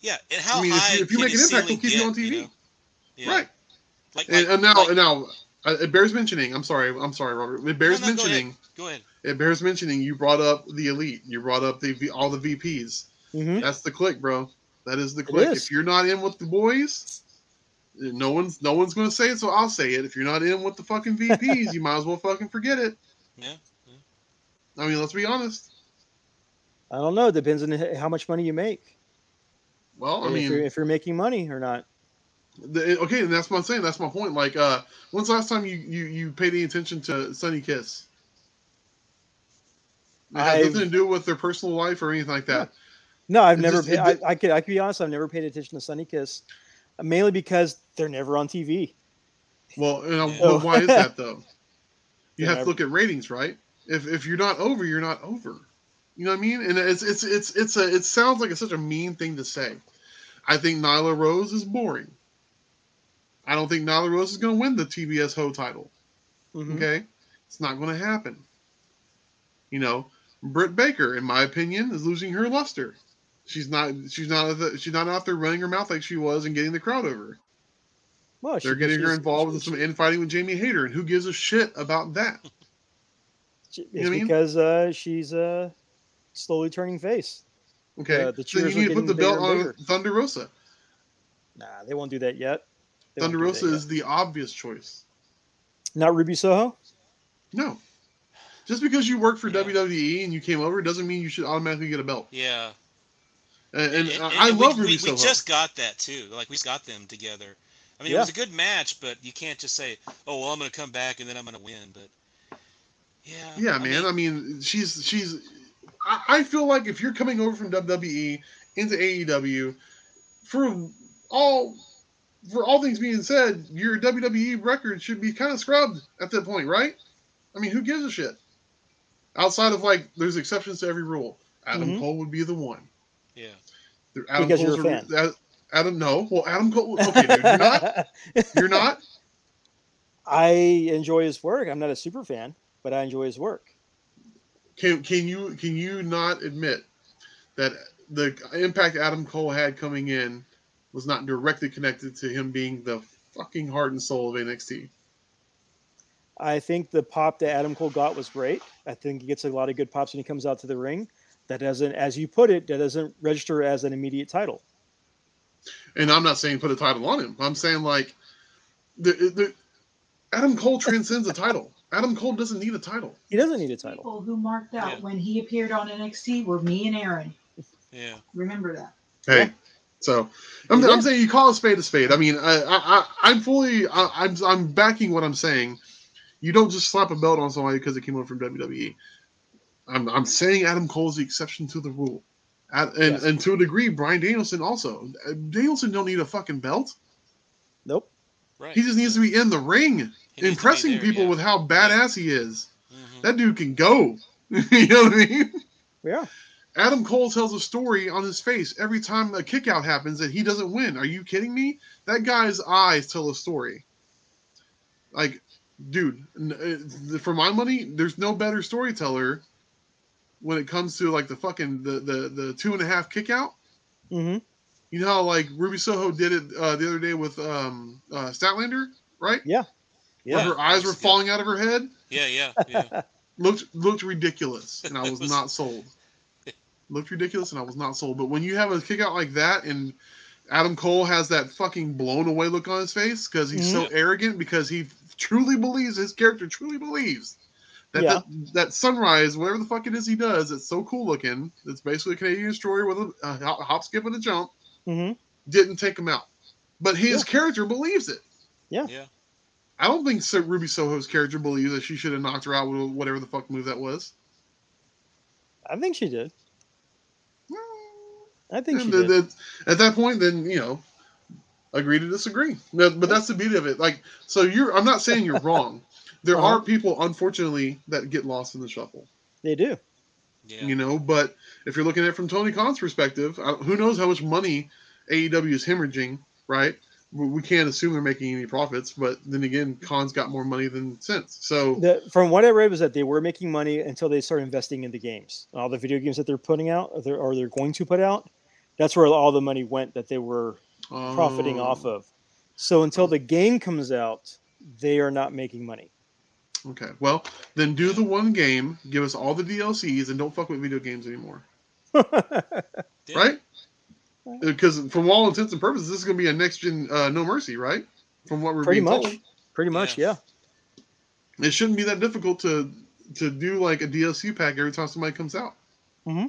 Yeah, and how I mean, if high you- if you make an impact, ceiling they'll keep you on TV. know? Yeah. Right. Like, And, like- and now like- now uh, it bears mentioning. I'm sorry, I'm sorry, Robert. It bears No, no, go ahead. mentioning. Go ahead. It bears mentioning. You brought up the elite. You brought up the V- all the VPs. hmm That's the click, bro. That is the click. is. If you're not in with the boys, no one's no one's going to say it, so I'll say it. If you're not in with the fucking [laughs] VPs, you might as well fucking forget it. Yeah. I mean, let's be honest. I don't know. It Depends on how much money you make. Well, I if, mean, you're, if you're making money or not. the, okay, and that's what I'm saying. That's my point. Like, uh, when's the last time you you you paid any attention to Sonny Kiss? It has I've- nothing to do with their personal life or anything like that. No, I've never. just- paid, I, I could. I could be honest. I've never paid attention to Sonny Kiss, mainly because they're never on TV. Well, you know, Yeah. well, why is that though? [laughs] You have to look at ratings, right? If if you're not over, you're not over. You know what I mean? And it's it's it's it's a it sounds like it's such a mean thing to say. I think Nyla Rose is boring. I don't think Nyla Rose is going to win the TBS Ho title. Mhm. Okay, it's not going to happen. You know, Britt Baker, in my opinion, is losing her luster. She's not. She's not. She's not out there running her mouth like she was and getting the crowd over. Well, They're getting her involved in she- some infighting with Jamie Hayter, and who gives a shit about that? she- know It's what I mean? because uh, she's uh, slowly turning face. Okay, Uh, the so you need to put the belt on bigger. Thunder Rosa. Nah, they won't do that yet. They Thunder do that Rosa yet. is the obvious choice. not Ruby Soho. No, just because you work for Yeah. WWE and you came over doesn't mean you should automatically get a belt. Yeah. And, and, And- I and love we, Ruby we, Soho. we just got that too. Like we just got them together. I mean, it was a good match, but you can't just say, "Oh, well, I'm going to come back and then I'm going to win." But yeah, yeah, I man. mean, I mean, she's she's. I, I feel like if you're coming over from WWE into AEW, for all for all things being said, your WWE record should be kind of scrubbed at that point, right? I mean, who gives a shit? Outside of like, there's exceptions to every rule. Adam Mhm. Cole would be the one. yeah. Adam Because you're Cole's a fan. Ad- Adam, no. Well, Adam Cole. Okay, dude, you're not. [laughs] You're not. I enjoy his work. I'm not a super fan, but I enjoy his work. Can can you can you not admit that the impact Adam Cole had coming in was not directly connected to him being the fucking heart and soul of NXT? I think the pop that Adam Cole got was great. I think he gets a lot of good pops when he comes out to the ring. That doesn't, as you put it, that doesn't register as an immediate title. And I'm not saying put a title on him. I'm saying like the, the Adam Cole transcends a title. Adam Cole doesn't need a title. He doesn't need a title. People who marked out Yeah. when he appeared on NXT were me and Aaron. Yeah. Remember that. Hey, Yeah. so I'm, He I'm saying you call a spade a spade. I mean, I, I, I I'm fully, I, I'm, I'm backing what I'm saying. You don't just slap a belt on somebody because it came over from WWE. I'm, I'm saying Adam Cole is the exception to the rule, At, and Yes. and to a degree, Bryan Danielson also. Uh, Danielson don't need a fucking belt. Nope. Right. He just needs to be in the ring, He needs to be impressing there, people yeah. with how badass he is. Mhm. That dude can go. [laughs] you know what I mean? Yeah. Adam Cole tells a story on his face every time a kick out happens that he doesn't win. Are you kidding me? That guy's eyes tell a story. Like, dude, uh, for my money, there's no better storyteller when it comes to like the fucking the the, the two and a half kick out. hmm You know how like Ruby Soho did it uh, the other day with um uh, Statlander, right? Yeah. Where Yeah. her eyes were falling out of her head. Yeah, yeah, yeah. [laughs] looked looked ridiculous, and I was [laughs] was- not sold. [laughs] Looked ridiculous, and I was not sold. But when you have a kick out like that, and Adam Cole has that fucking blown away look on his face because he's so arrogant because he truly believes his character truly believes that, Yeah. that that sunrise, whatever the fuck it is he does, it's so cool looking. It's basically a Canadian destroyer with a, a hop, skip, and a jump. hmm Didn't take him out, but his character believes it. Yeah, yeah. I don't think so, Ruby Soho's character believes that she should have knocked her out with whatever the fuck move that was. I think she did. I think she And did. th- th- at that point, then you know, agree to disagree. But, but that's the beauty of it. Like, so you're. I'm not saying you're wrong. [laughs] There Uh-huh. are people, unfortunately, that get lost in the shuffle. They do. Yeah. You know, but if you're looking at it from Tony Khan's perspective, uh, who knows how much money AEW is hemorrhaging, right? We we can't assume they're making any profits, but then again, Khan's got more money than sense. So The, from what I read was that they were making money until they started investing in the games, all the video games that they're putting out, or they're, or they're going to put out. That's where all the money went that they were profiting Oh, off of. So until the game comes out, they are not making money. Okay, well then do the one game, give us all the DLCs, and don't fuck with video games anymore. [laughs] Right? Because from all intents and purposes, this is going to be a next gen uh, No Mercy, right? From what we're Pretty being much. told, Pretty much, yeah. it shouldn't be that difficult to to do like a DLC pack every time somebody comes out. Mm-hmm.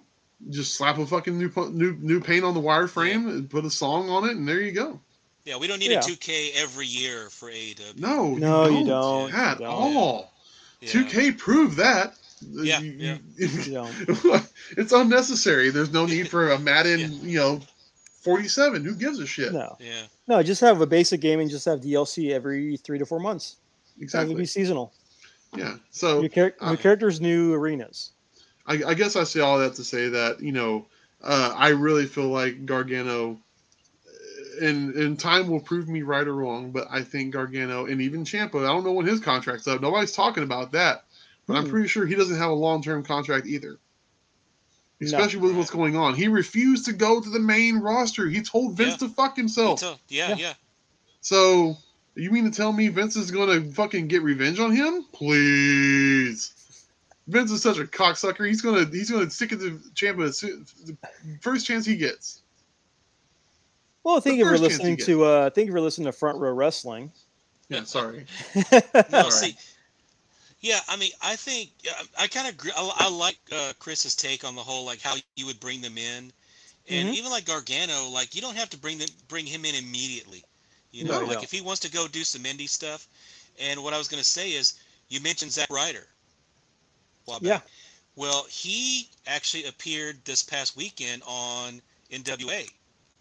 Just slap a fucking new new new paint on the wireframe and put a song on it, and there you go. Yeah, we don't need Yeah. a 2K every year for AEW. No, No, you don't. at You don't. all. Yeah. 2K proved that. Yeah, You- yeah. you- You don't. [laughs] it's unnecessary. There's no need for a Madden, Yeah. you know, 47. Who gives a shit? No, Yeah. no, just have a basic game and just have DLC every three to four months. Have it Exactly. be seasonal. Yeah. So Your, char- uh, your character's new arenas. I, I guess I say all that to say that you know uh, I really feel like Gargano, uh, and and time will prove me right or wrong, but I think Gargano and even Ciampa. I don't know when his contract's up. Nobody's talking about that, but I'm Hmm. pretty sure he doesn't have a long term contract either. No. Especially with what's going on, he refused to go to the main roster. He told Vince Yeah. to fuck himself. So, yeah, Yeah. yeah. So you mean to tell me Vince is going to fucking get revenge on him? Please. Vince is such a cocksucker. He's gonna he's gonna stick it to Ciampa as soon- the first chance he gets. Well, thank you for first chance you listening to uh, thank you for listening to Front Row Wrestling. Yeah, sorry. [laughs] No, Alright. see, yeah, I mean, I think I, I kind of I, I like uh, Chris's take on the whole like how you would bring them in, and Mhm. even like Gargano, like you don't have to bring them bring him in immediately. You No, know, like no. if he wants to go do some indie stuff, and what I was going to say is, you mentioned Zack Ryder. Yeah. Well, he actually appeared this past weekend on NWA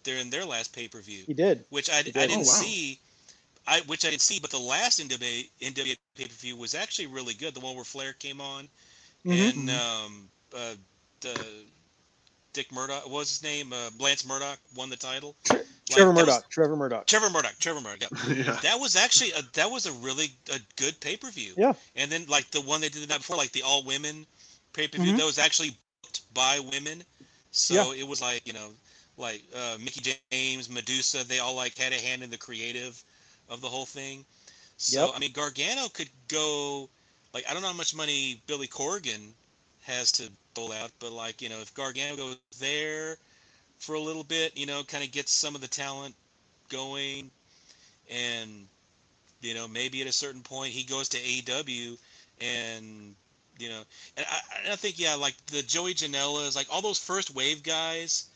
during their last pay per view He did. which I, I did. didn't Oh, wow. see. I which I didn't see, but the last NWA NWA pay per view was actually really good. The one where Flair came on Mhm. and um, uh, the Dick Murdoch what was his name uh, Lance Murdoch won the title. Trevor that was- Murdoch. Trevor Murdoch. Trevor Murdoch. Trevor Murdoch. yeah. [laughs] yeah. That was actually a, that was a really a good pay per view. Yeah. And then like the one they did the night before, like the all women pay per view, Mhm. that was actually booked by women. So it was like you know, like uh, Mickie James, Medusa, they all like had a hand in the creative of the whole thing. So Yep. I mean, Gargano could go. Like I don't know how much money Billy Corgan has to dole out, but like you know, if Gargano goes there for a little bit, you know, kind of gets some of the talent going, and you know maybe at a certain point he goes to AEW and you know, and I, I think yeah, like the Joey Janela's, like all those first wave guys,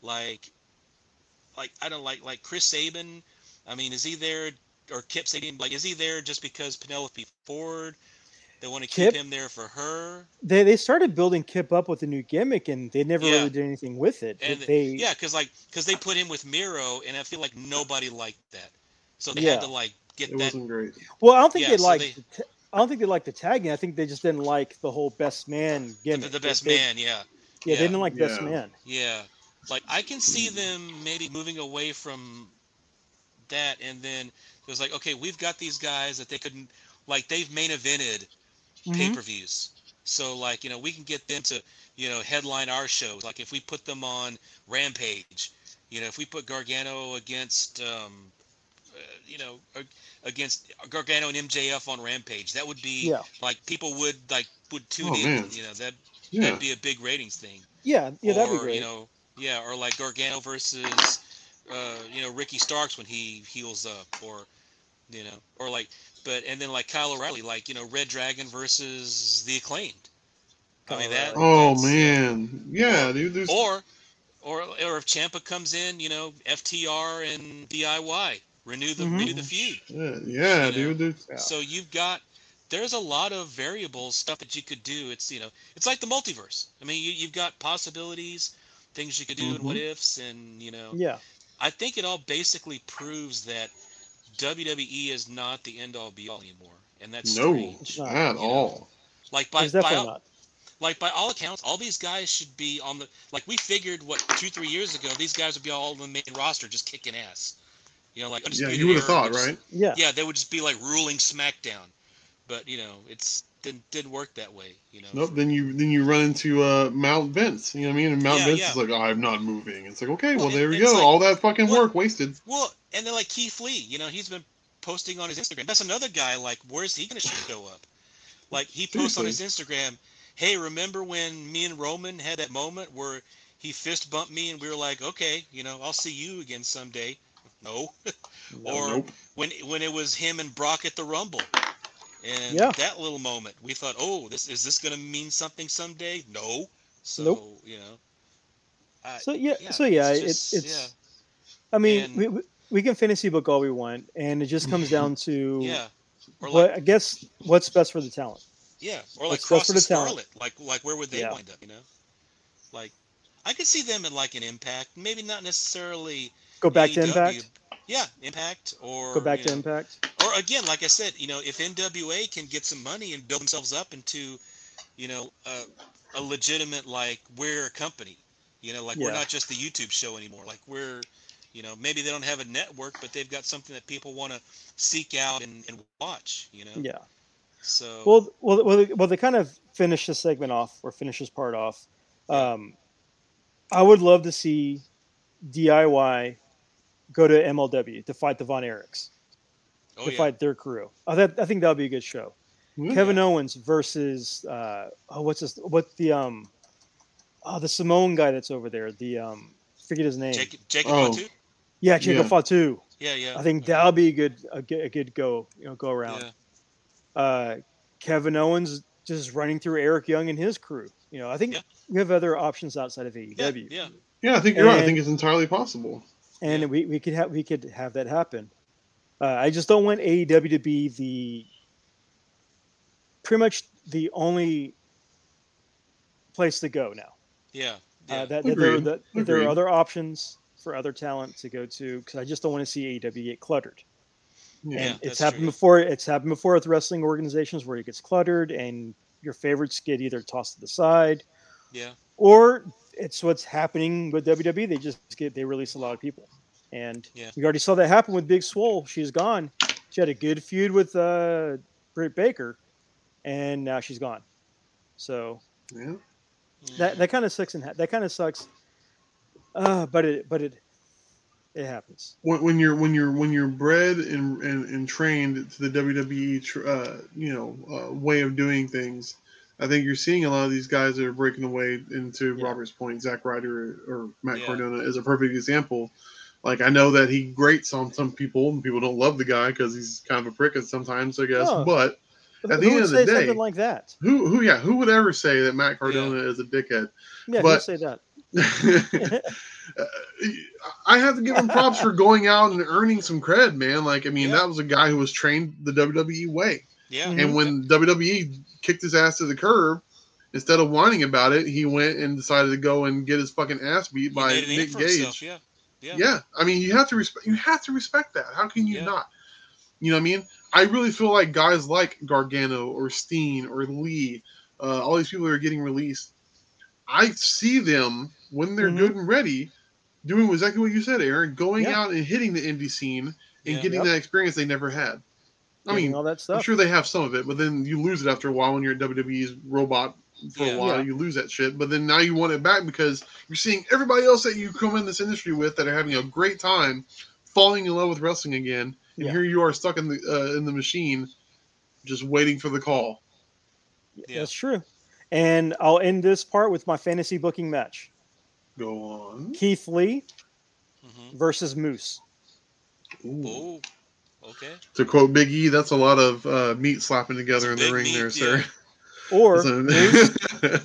like, like I don't like like Chris Sabin. I mean, is he there or Kip Sabian? Like, is he there just because Penelope Ford? They want to keep him there for her. They they started building Kip up with a new gimmick, and they never Yeah. really did anything with it. And they yeah, because like because they put him with Miro, and I feel like nobody liked that, so they Yeah. had to like get It that. wasn't great. well, I don't think Yeah, they so liked. they- I don't think they liked the tagging. I think they just didn't like the whole best man gimmick. the best They- man, yeah, Yeah, Yeah. they didn't like best man. yeah. Like I can see them maybe moving away from that, and then it was like, okay, we've got these guys that they couldn't like they've main evented Mhm. pay per views, so like you know we can get them to you know headline our shows. Like if we put them on Rampage, you know if we put Gargano against um, uh, you know against Gargano and MJF on Rampage, that would be Yeah. like people would like would tune Oh, in. man. You know that Yeah. that'd be a big ratings thing. Yeah, yeah, that'd be great. You know, yeah, or like Gargano versus, uh, you know, Ricky Starks when he heals up, or, you know, or like, but and then like Kyle O'Reilly, like you know, Red Dragon versus the Acclaimed. I mean that. Oh man, yeah, dude. There's Or, or or if Ciampa comes in, you know, FTR and DIY renew the Mhm. renew the feud. yeah, yeah you know. dude. There's, Yeah. So you've got there's a lot of variables stuff that you could do. It's you know it's like the multiverse. I mean you, you've got possibilities, things you could do and what ifs, and you know Yeah, I think it all basically proves that WWE is not the end all be all anymore, and that's no, strange. Not, at you know. all. Like by, it's by all, not. like by all accounts, all these guys should be on the like we figured what two three years ago these guys would be all on the main roster just kicking ass. You know, like Yeah, you would have thought, would just- right? Yeah, yeah, they would just be like ruling SmackDown, but you know, it's didn't didn't work that way. You know. Nope. Then you then you run into uh, Mount Vince. You know what I mean? And Mount Yeah, Vince yeah. is like, I'm not moving. It's like, okay, well, Well, there we go. like- All that fucking well- work wasted. Well, and then like Keith Lee, you know, he's been posting on his Instagram. That's another guy. Like, where's he gonna show up? Like he posts on his Instagram, "Hey, remember when me and Roman had that moment where he fist bumped me and we were like, okay, you know, I'll see you again someday." [laughs] No. or Nope. when when it was him and Brock at the Rumble. And Yeah. that little moment, we thought, "Oh, this is this going to mean something someday?" No. So, Nope. you know. I- So yeah, yeah, so yeah, it's it's just- it's. I mean, And- we, we can fantasy book all we want, and it just comes down to yeah. Or what I guess what's best for the talent. Yeah, or like What's Kross for the talent. Scarlett. Like like where would they Yeah. wind up? You know, like I could see them in like an Impact, maybe not necessarily Go back to Impact. Yeah, Impact or Go back to know, Impact. Or again, like I said, you know, if NWA can get some money and build themselves up into, you know, a, a legitimate like we're a company. You know, like we're not just the YouTube show anymore. Like we're, you know, maybe they don't have a network, but they've got something that people want to seek out and, and watch. You know. Yeah. So. Well, well, well, well, they kind of finish this segment off or finish this part off. Um, I would love to see DIY go to MLW to fight the Von Erichs, oh, to yeah. fight their crew. I, that, I think that would be a good show. Yeah. Kevin Owens versus uh, oh, what's this? What the um, oh, the Samoan guy that's over there. The um, forget his name. Jacob, Jacob Oh. Fatu? yeah, Jacob Yeah. Fatu. Yeah, yeah. I think that would be a good, a good, a good go, you know, go around. Yeah. uh, Kevin Owens just running through Eric Young and his crew. You know, I think Yeah. we have other options outside of AEW, yeah. Yeah, I think you're right. I think it's entirely possible. And Yeah. we, we could have we could have that happen. Uh, I just don't want AEW to be the pretty much the only place to go now. Yeah. yeah. Uh, that, that there, Agreed. that, that there are other options for other talent to go to because I just don't want to see AEW get cluttered. Yeah. Yeah. and it's happened true. before. It's happened before with wrestling organizations where it gets cluttered and your favorites get either tossed to the side yeah. or it's what's happening with WWE. They just get they release a lot of people, and Yeah. we already saw that happen with Big Swole. She's gone. She had a good feud with uh, Britt Baker, and now she's gone. So Yeah. that that kind of sucks. And that kind of sucks. Uh, but it but it it happens. When, when you're when you're when you're bred and and, and trained to the WWE, tr- uh, you know, uh, way of doing things, I think you're seeing a lot of these guys that are breaking away. Into Yeah. Robert's point, Zack Ryder or Matt Yeah. Cardona is a perfect example. Like I know that he grates on some people, and people don't love the guy because he's kind of a prick at sometimes, I guess. But At the Who end of the day, like that? who who yeah who would ever say that Matt Cardona is a dickhead? Yeah, But- say that? [laughs] [laughs] I have to give him props for going out and earning some cred, man. Like, I mean, Yeah. that was a guy who was trained the WWE way. Yeah. And mm-hmm. when WWE kicked his ass to the curb, instead of whining about it, he went and decided to go and get his fucking ass beat by Nick Gage. himself, Yeah. Yeah. Yeah, I mean, you have to respect. You have to respect that. How can you Yeah. not? You know what I mean? I really feel like guys like Gargano or Steen or Lee, uh, all these people that are getting released. I see them when they're Mhm. good and ready, doing exactly what you said, Aaron, going Yeah. out and hitting the indie scene and Yeah. getting Yep. that experience they never had. I mean, all that stuff. I'm sure they have some of it, but then you lose it after a while when you're at WWE's robot for Yeah. a while. Yeah. You lose that shit, but then now you want it back because you're seeing everybody else that you come in this industry with that are having a great time, falling in love with wrestling again, and Yeah. here you are stuck in the uh, in the machine, just waiting for the call. Yeah. That's true. And I'll end this part with my fantasy booking match: Go on. Keith Lee hmm versus Moose. Ooh. Oh. Okay. To quote Big E, that's a lot of uh, meat slapping together in the big ring there, meat, sir. Or So- Moose,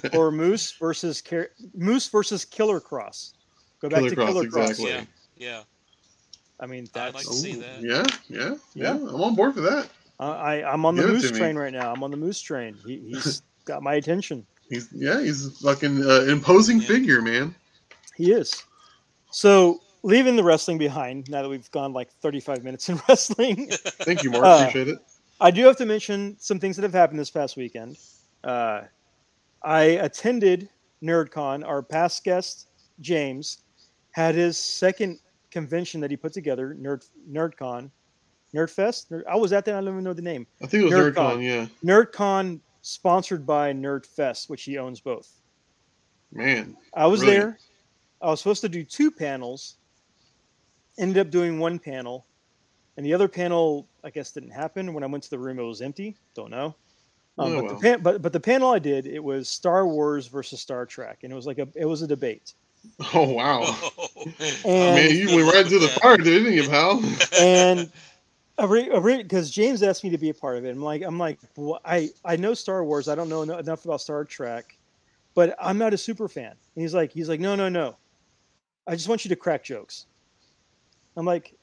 [laughs] or Moose versus Car- Moose versus Killer Kross. Go back Killer to Kross, Killer Kross. exactly. Yeah. Yeah. I mean, I'd that's like to see that. Yeah, yeah, yeah, Yeah. I'm on board for that. I, I I'm on the Give it Moose to me. train right now. I'm on the Moose train. He, he's [laughs] got my attention. He's yeah, he's a fucking uh, imposing Yeah. figure, man. He is. So leaving the wrestling behind, now that we've gone like 35 minutes in [laughs] wrestling, Thank you, Mark. Uh, Appreciate it. I do have to mention some things that have happened this past weekend. Uh, I attended NerdCon. Our past guest, James, had his second convention that he put together, Nerd NerdCon. Nerdfest? Nerd, I was at that. I don't even know the name. I think it was NerdCon. NerdCon. Yeah, NerdCon, sponsored by Nerdfest, which he owns both. man. I was Brilliant. there. I was supposed to do two panels. Ended up doing one panel, and the other panel, I guess, didn't happen. When I went to the room, it was empty. Don't know. Um, Oh, but well. the pan- but but the panel I did, it was Star Wars versus Star Trek, and it was like a it was a debate. [laughs] Oh wow. [laughs] And man, you went right to the [laughs] fire, didn't you, pal? and because James asked me to be a part of it, I'm like, I'm like, well, I I know Star Wars, I don't know enough about Star Trek, but I'm not a super fan. And he's like, he's like, no, no, no, I just want you to crack jokes. I'm like,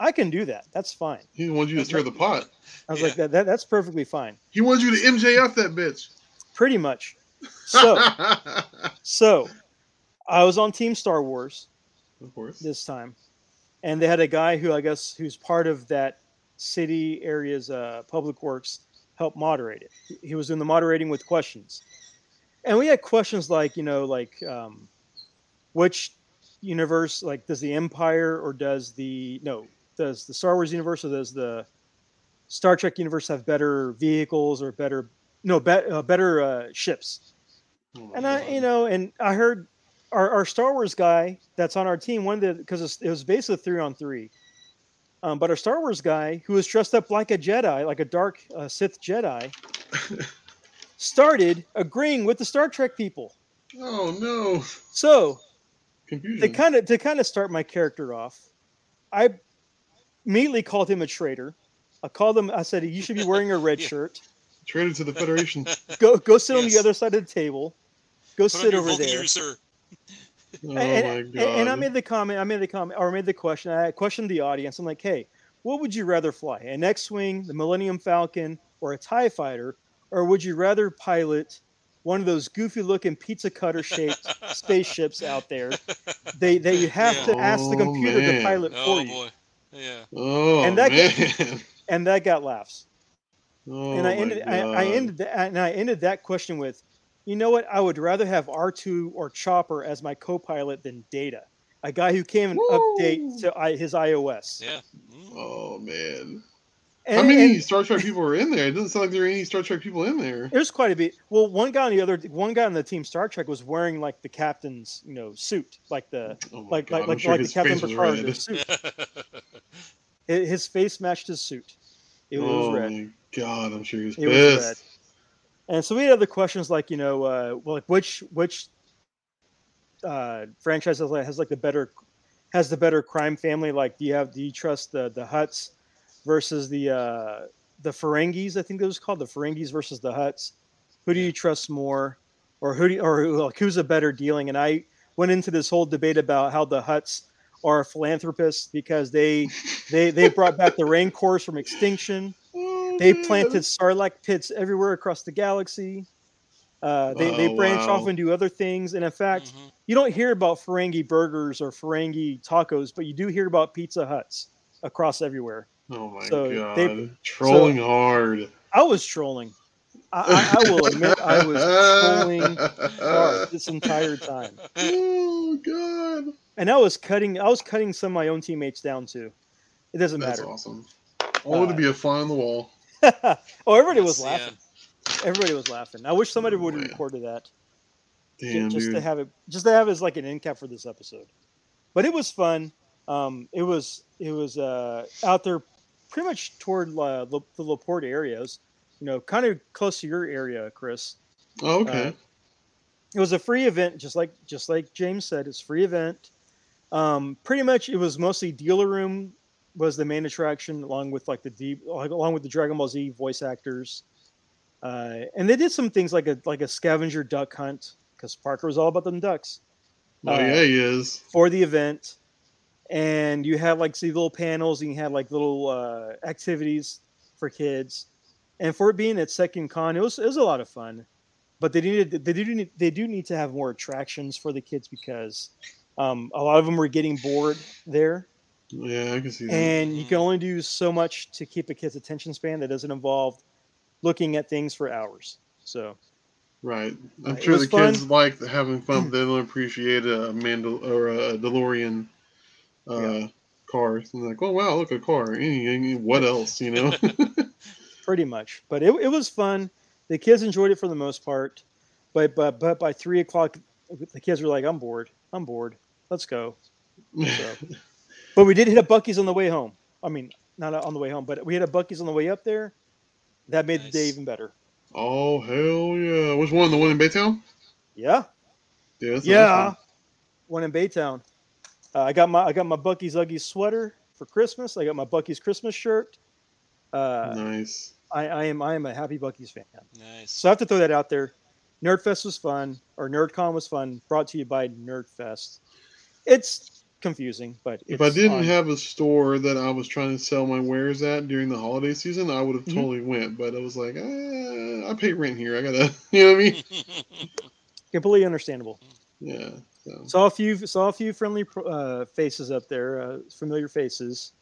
I can do that. That's fine. He wanted you to stir the pot. I was Yeah. like, that, that that's perfectly fine. He wanted you to MJF that bitch. Pretty much. So [laughs] so, I was on Team Star Wars. of course. this time, and they had a guy who I guess who's part of that city area's uh, public works help moderate it. He- He was doing the moderating with questions, and we had questions like you know like um, which universe like does the Empire or does the no does the Star Wars universe or does the Star Trek universe have better vehicles or better no be, uh, better uh, ships? Oh And I, you know, and I heard our, our Star Wars guy that's on our team one of the because it was basically three on three. Um, but our Star Wars guy, who was dressed up like a Jedi, like a dark uh, Sith Jedi, [laughs] started agreeing with the Star Trek people. Oh no. So Confusion. to kind of to kind of start my character off, I immediately called him a traitor. I called him. I said, "You should be wearing a red [laughs] Yeah. shirt. Traded to the Federation. [laughs] Go go sit on the other side of the table. Go Put sit over Vulcan there." user. [laughs] Oh and, my and- god. and I made the comment, I made the comment, or I made the question. I questioned the audience. I'm like, hey, what would you rather fly? An X-wing, the Millennium Falcon, or a Tie Fighter, or would you rather pilot one of those goofy-looking pizza cutter-shaped [laughs] spaceships out there? They they you [laughs] have Yeah. to ask the Oh, computer to man. pilot for Oh you, boy. Yeah. oh and that man. [laughs] and that got laughs. oh and I ended I, I ended that, and I ended that question with, you know what? I would rather have R2 or Chopper as my co-pilot than Data, a guy who came and update to I, his iOS. Yeah. Mm. Oh man. And, How many and Star Trek people were in there? It doesn't sound like there were any Star Trek people in there. there's quite a bit. Well, one guy on the other, one guy on the team Star Trek was wearing like the captain's, you know, suit, like the Oh like God, like like, sure like the his Captain face Picard suit. [laughs] Hi- His face matched his suit. It was oh red. my god, I'm sure he was It was pissed. red. And so we had other questions like, you know, uh, well, like which which uh, franchise has like, has like the better has the better crime family? Like, do you have do you trust the the Hutts versus the uh, the Ferengis, I think it was called the Ferengis versus the Hutts. Who do you trust more, or who do you, or like, who's a better dealing? And I went into this whole debate about how the Hutts are philanthropists because they they they brought back the rancors from extinction. [laughs] Oh, They planted sarlacc pits everywhere across the galaxy. Uh, they they Oh, branch off and do other things. And in fact, Mhm. you don't hear about Ferengi burgers or Ferengi tacos, but you do hear about Pizza Huts across everywhere. Oh my So god, they- trolling hard. I was trolling. I, I, I will admit I was trolling hard this entire time, [laughs] oh god, and I was cutting. I was cutting some of my own teammates down too. It doesn't that's matter. awesome. I wanted to be a fly on the wall. [laughs] oh, everybody was Yes, yeah. laughing. Everybody was laughing. I wish somebody would have recorded that. Damn, just dude. to have it just to have it as like an end cap for this episode but it was fun um it was it was uh out there pretty much toward uh, the, the La Porte areas you know kind of close to your area chris oh, okay. uh, it was a free event just like just like james said it's a free event um pretty much it was mostly dealer room was the main attraction along with like the deep along with the dragon ball z voice actors uh, and they did some things like a like a scavenger duck hunt because Parker was all about them ducks oh uh, yeah, he is. for the event. And you have like see little panels and you have like little uh, activities for kids. And for it being at Second Con, it was it was a lot of fun. But they needed they do need they do need to have more attractions for the kids because um, a lot of them were getting bored there, Yeah, I can see that. and you can only do so much to keep a kid's attention span that doesn't involve looking at things for hours. So right. I'm uh, sure was the kids fun. like having fun, but they don't appreciate a Mandal or a DeLorean uh, Yeah. car. And like, oh wow, look a car. What else? You know? [laughs] [laughs] pretty much. But it, it was fun. The kids enjoyed it for the most part. But but but by three o'clock, the kids were like, "I'm bored. I'm bored. Let's go." So, [laughs] but we did hit a Buc-ee's on the way home. I mean, not on the way home, but we had a Buc-ee's on the way up there. That made the day even better. oh hell yeah! Which one? The one in Baytown? Yeah, Yeah. that's yeah. nice One in Baytown. Uh, I got my I got my Buc-ee's Uggies sweater for Christmas. I got my Buc-ee's Christmas shirt. Uh. Nice. I, I am I am a happy Buc-ee's fan. Nice. So I have to throw that out there. Nerdfest was fun, or NerdCon was fun. Brought to you by Nerdfest. It's confusing, but If I didn't fun. have a store that I was trying to sell my wares at during the holiday season, I would have Mhm. totally went. But I was like, eh, I pay rent here. I gotta, [laughs] you know what I mean? [laughs] completely understandable. Yeah. So. Saw a few saw a few friendly uh, faces up there, uh, familiar faces,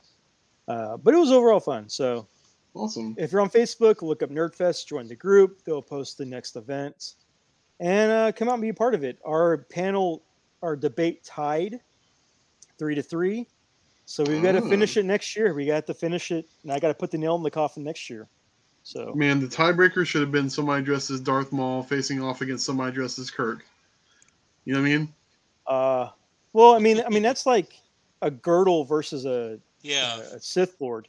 uh, but it was overall fun. So Awesome. if you're on Facebook, look up Nerdfest, join the group. They'll post the next event, and uh, come out and be a part of it. Our panel, our debate tied three to three. So we've got to Ah. finish it next year. We got to finish it, and I got to put the nail in the coffin next year. So Man, the tiebreaker should have been somebody dressed as Darth Maul facing off against somebody dressed as Kirk. You know what I mean? Uh, well, I mean, I mean that's like a girdle versus a, yeah. a Sith Lord.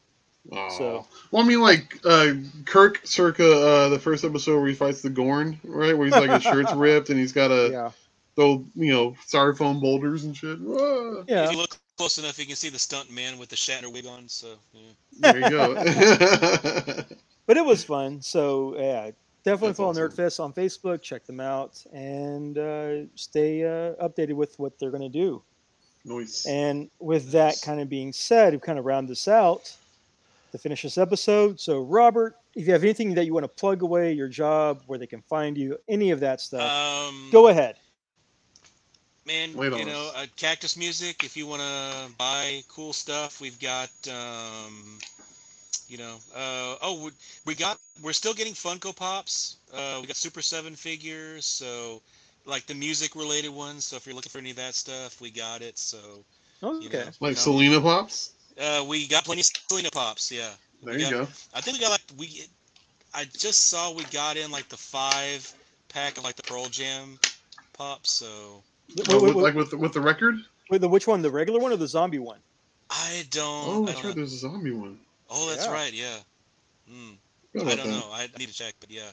Oh. So- well, I mean, like uh, Kirk, circa uh, the first episode where he fights the Gorn, right? Where he's like his shirt's [laughs] ripped and he's got to Yeah, throw, you know, styrofoam boulders and shit. Ah, yeah. If you look close enough, you can see the stunt man with the Shatner wig on. So yeah. there you go. [laughs] [laughs] But it was fun. So yeah, definitely That's follow awesome. Nerdfest on Facebook. Check them out and uh, stay uh, updated with what they're going to do. nice. And with that kind of being said, we kind of round this out to finish this episode. So Robert, if you have anything that you want to plug away, your job, where they can find you, any of that stuff, Um, go ahead. man. Wait on you know, uh, Cactus Music. If you want to buy cool stuff, we've got. Um, you know, uh, oh, we, we got. We're still getting Funko Pops. Uh, we got Super Seven figures. So, like the music related ones. So if you're looking for any of that stuff, we got it. So, Okay. you know, like no. Selena Pops. Uh, we got plenty of Selena Pops. Yeah. There We you got- go. I think we got like we. I just saw we got in like the five pack of like the Pearl Jam pops. So Wait, Oh, wait, wait, like with the, with the record. wait, the which one? The regular one or the zombie one? I don't. Oh, I that's don't right. know. There's a zombie one. Oh, that's Yeah. right. Yeah. Mm, I don't that. know. I need to check, but yeah.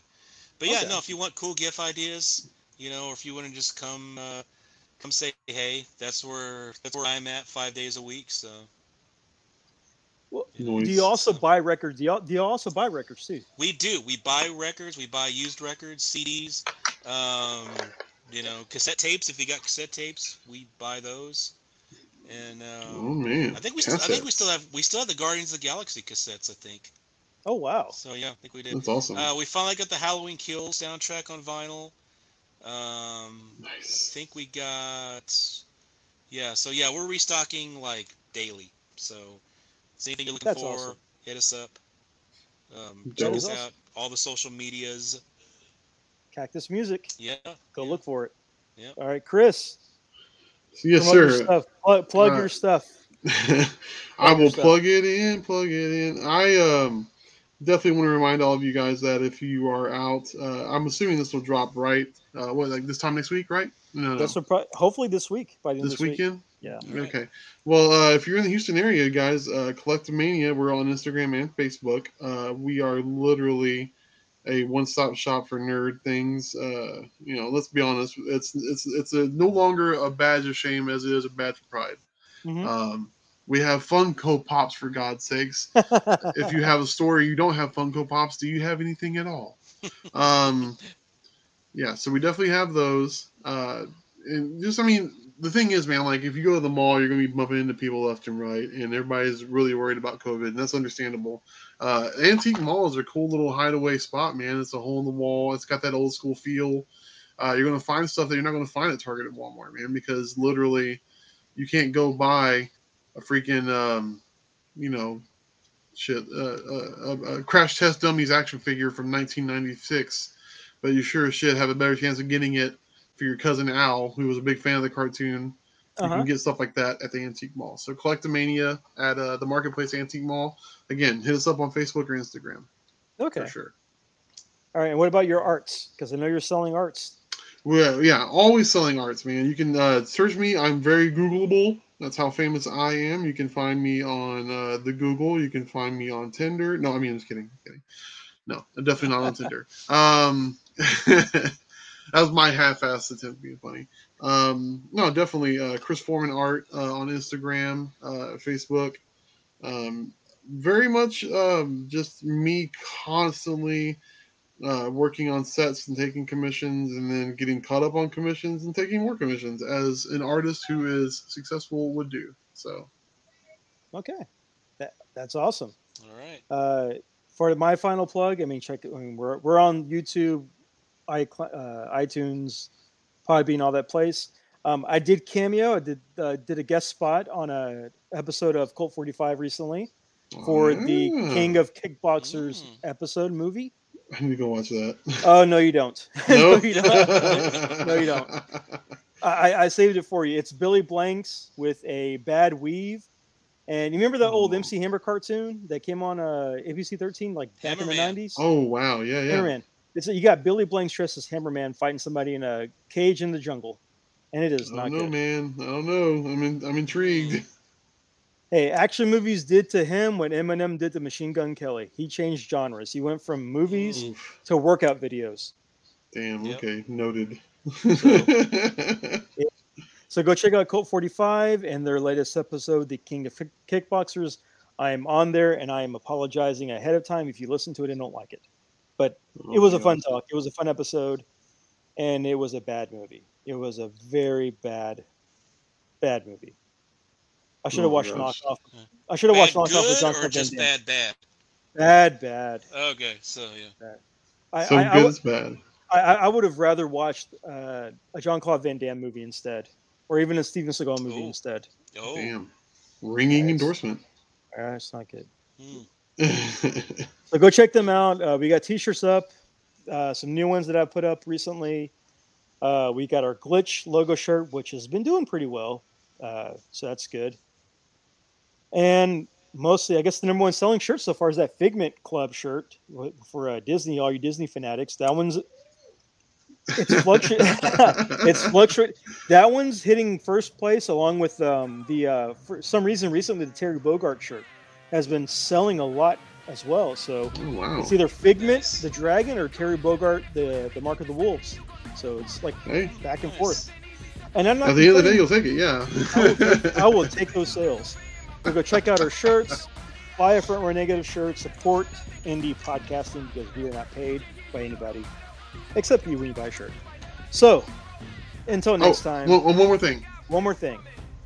But yeah, Okay. no. If you want cool gift ideas, you know, or if you want to just come, uh, come say hey. That's where that's where I'm at five days a week. So Well, Noise. Do you also buy records? Do you, do you also buy records too? We do. We buy records. We buy used records, CDs, um, you know, cassette tapes. If you got cassette tapes, we buy those. And Oh um, man. I think we, still, I think we still have we still have the Guardians of the Galaxy cassettes. I think. Oh wow! So yeah, I think we did. That's awesome. Uh, we finally got the Halloween Kills soundtrack on vinyl. Um, I think we got. Yeah. So yeah, we're restocking like daily. So, if anything you're looking That's for, awesome. hit us up. Um, check us awesome. out. All the social medias. Cactus Music. Yeah. Go yeah. look for it. Yep. All right, Chris. Yes, promote your sir. Stuff. Plug, plug Uh, your stuff. [laughs] I will plug it in, plug it in. I um definitely want to remind all of you guys that if you are out, uh, I'm assuming this will drop right. Uh, what like this time next week, right? No, no, That's what pro- hopefully this week by the end this this week. weekend. Yeah. All right. Okay. Well, uh, if you're in the Houston area, guys, uh, Collectomania, we're on Instagram and Facebook. Uh, we are literally a one-stop shop for nerd things. Uh, you know, let's be honest, it's it's it's a, no longer a badge of shame as it is a badge of pride. Mhm. Um, we have Funko Pops for God's sakes. [laughs] if you have a store you don't have Funko Pops, do you have anything at all? um, yeah, so we definitely have those. Uh, and just, I mean, the thing is, man, like if you go to the mall, you're gonna be bumping into people left and right, and everybody's really worried about COVID, and that's understandable. Uh, Antique Mall is a cool little hideaway spot, man. It's a hole in the wall. It's got that old school feel. Uh, you're gonna find stuff that you're not gonna find at Target and Walmart, man, because literally, you can't go buy a freaking, um, you know, shit, uh, uh, a, a Crash Test Dummies action figure from 1996, but you sure as shit have a better chance of getting it for your cousin Al, who was a big fan of the cartoon. You Uh-huh. can get stuff like that at the Antique Mall. So Collectomania at uh, the Marketplace Antique Mall. Again, hit us up on Facebook or Instagram Okay. for sure. All right. And what about your arts? Because I know you're selling arts. Well, yeah, always selling arts, man. You can uh, search me. I'm very Googleable. That's how famous I am. You can find me on uh, the Google. You can find me on Tinder. No, I mean, I'm just kidding. I'm kidding. No, I'm definitely not on Tinder. [laughs] Um, [laughs] that was my half-assed attempt at being funny. Um, no, definitely uh, Chris Foreman Art uh, on Instagram, uh, Facebook. Um, very much um, just me constantly uh, working on sets and taking commissions and then getting caught up on commissions and taking more commissions as an artist who is successful would do. So, Okay. That, that's awesome. All right. Uh, for my final plug, I mean, check. I mean, we're we're on YouTube, i iTunes, Podbean, all that place. Um, I did cameo. I did uh, did a guest spot on a episode of Colt Forty Five recently for the Ah, King of Kickboxers Mm. episode movie. I need to go watch that. Oh no, you don't. [laughs] No, you don't. No, you don't. [laughs] I, I saved it for you. It's Billy Blanks with a bad weave. And you remember the old Oh. MC Hammer cartoon that came on uh, ABC 13, like back in the Hammerman. 90s? Oh wow, yeah, yeah. Hammerman. It's, you got Billy Blanks dressed as Hammerman fighting somebody in a cage in the jungle. And it is I not don't know, good. man. I don't know. I'm in, I'm intrigued. Mm. [laughs] Hey, action movies did to him what Eminem did to Machine Gun Kelly. He changed genres. He went from movies Oof, to workout videos. damn. Yep. Okay, noted. So [laughs] go check out Colt 45 and their latest episode, The King of Kickboxers. I am on there and I am apologizing ahead of time if you listen to it and don't like it. But it was a fun talk. It was a fun episode and it was a bad movie. It was a very bad, bad movie. I should have Oh watched gosh. Knockoff. I should have watched Bad Knockoff with John or just bad bad? Bad, bad. Okay, so yeah. I, So I, good I, is bad. I, I would have rather watched uh, a John Claude Van Damme movie instead, or even a Steven Seagal movie Ooh. instead. Oh. Damn. Ringing Yes. endorsement. Uh, it's not good. Hmm. So go check them out. Uh, we got t-shirts up, uh, some new ones that I put up recently. Uh, we got our glitch logo shirt, which has been doing pretty well, uh, so that's good. And mostly, I guess the number one selling shirt so far is that Figment Club shirt for uh, Disney, all you Disney fanatics. That one's it's fluctuate. [laughs] it's fluctuate. That one's hitting first place along with um, the uh, for some reason recently the Terry Bogard shirt has been selling a lot as well. So oh wow. it's either Figment Nice. the Dragon or Terry Bogard the the Mark of the Wolves. So it's like Hey, back and Nice. forth. And I'm not at the end of the day, you'll take it. I will, Yeah. take, [laughs] I will take those sales. So go check out our shirts. buy a front row negative shirt. Support indie podcasting because we are not paid by anybody except you when you buy a shirt. So until next oh, time, One, one more thing. one more thing.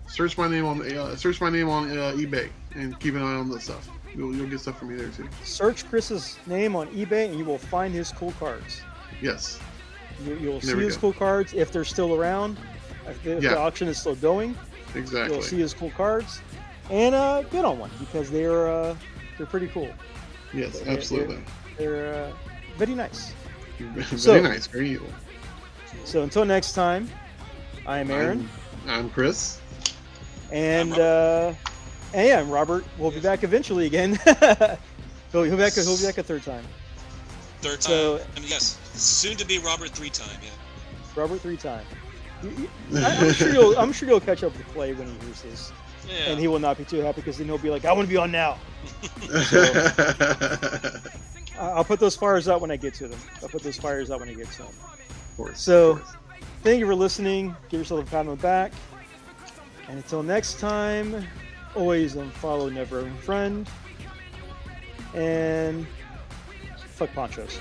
Search my name on uh, search my name on uh, eBay and keep an eye on that stuff. You'll, you'll get stuff from me there too. Search Chris's name on eBay and you will find his cool cards. Yes. You, you'll There see his go. cool cards if they're still around. If, the, if Yeah. the auction is still going, Exactly. you'll see his cool cards and uh, bid on one because they're uh, they're pretty cool. yes, they're- absolutely. They're uh, very nice. Very So- nice. Very evil. So until next time, I am Aaron, I'm, I'm Chris. and I'm uh, and yeah, and Robert will be back eventually again. [laughs] he'll, he'll be back. He'll be back a third time. Third time. So- I mean, yes, soon to be Robert three time. Yeah. Robert three time. You- you- I- I'm sure you'll. I'm sure you'll catch up with Clay when he hears this, Yeah. and he will not be too happy because then he'll be like, "I want to be on now." [laughs] I- I'll put those fires out when I get to them. I'll put those fires out when I get to them. Of course, So- of course. Thank you for listening. Give yourself a pat on the back. And until next time, always unfollow, never unfriend. And fuck ponchos.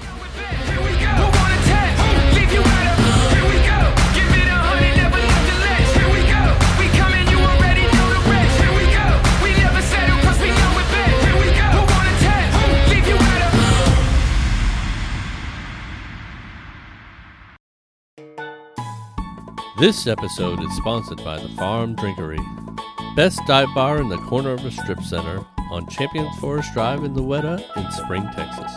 This episode is sponsored by the Farm Drinkery, best dive bar in the corner of a strip center on Champions Forest Drive in Weta in Spring, Texas.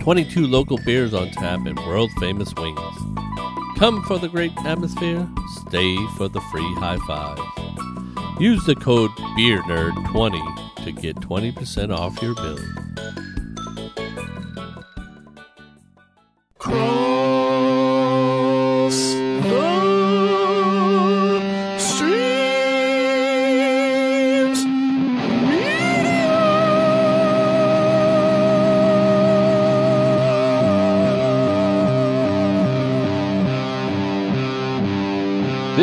22 local beers on tap and world famous wings. Come for the great atmosphere, stay for the free high fives. Use the code BeerNerd20 to get 20% off your bill. Cross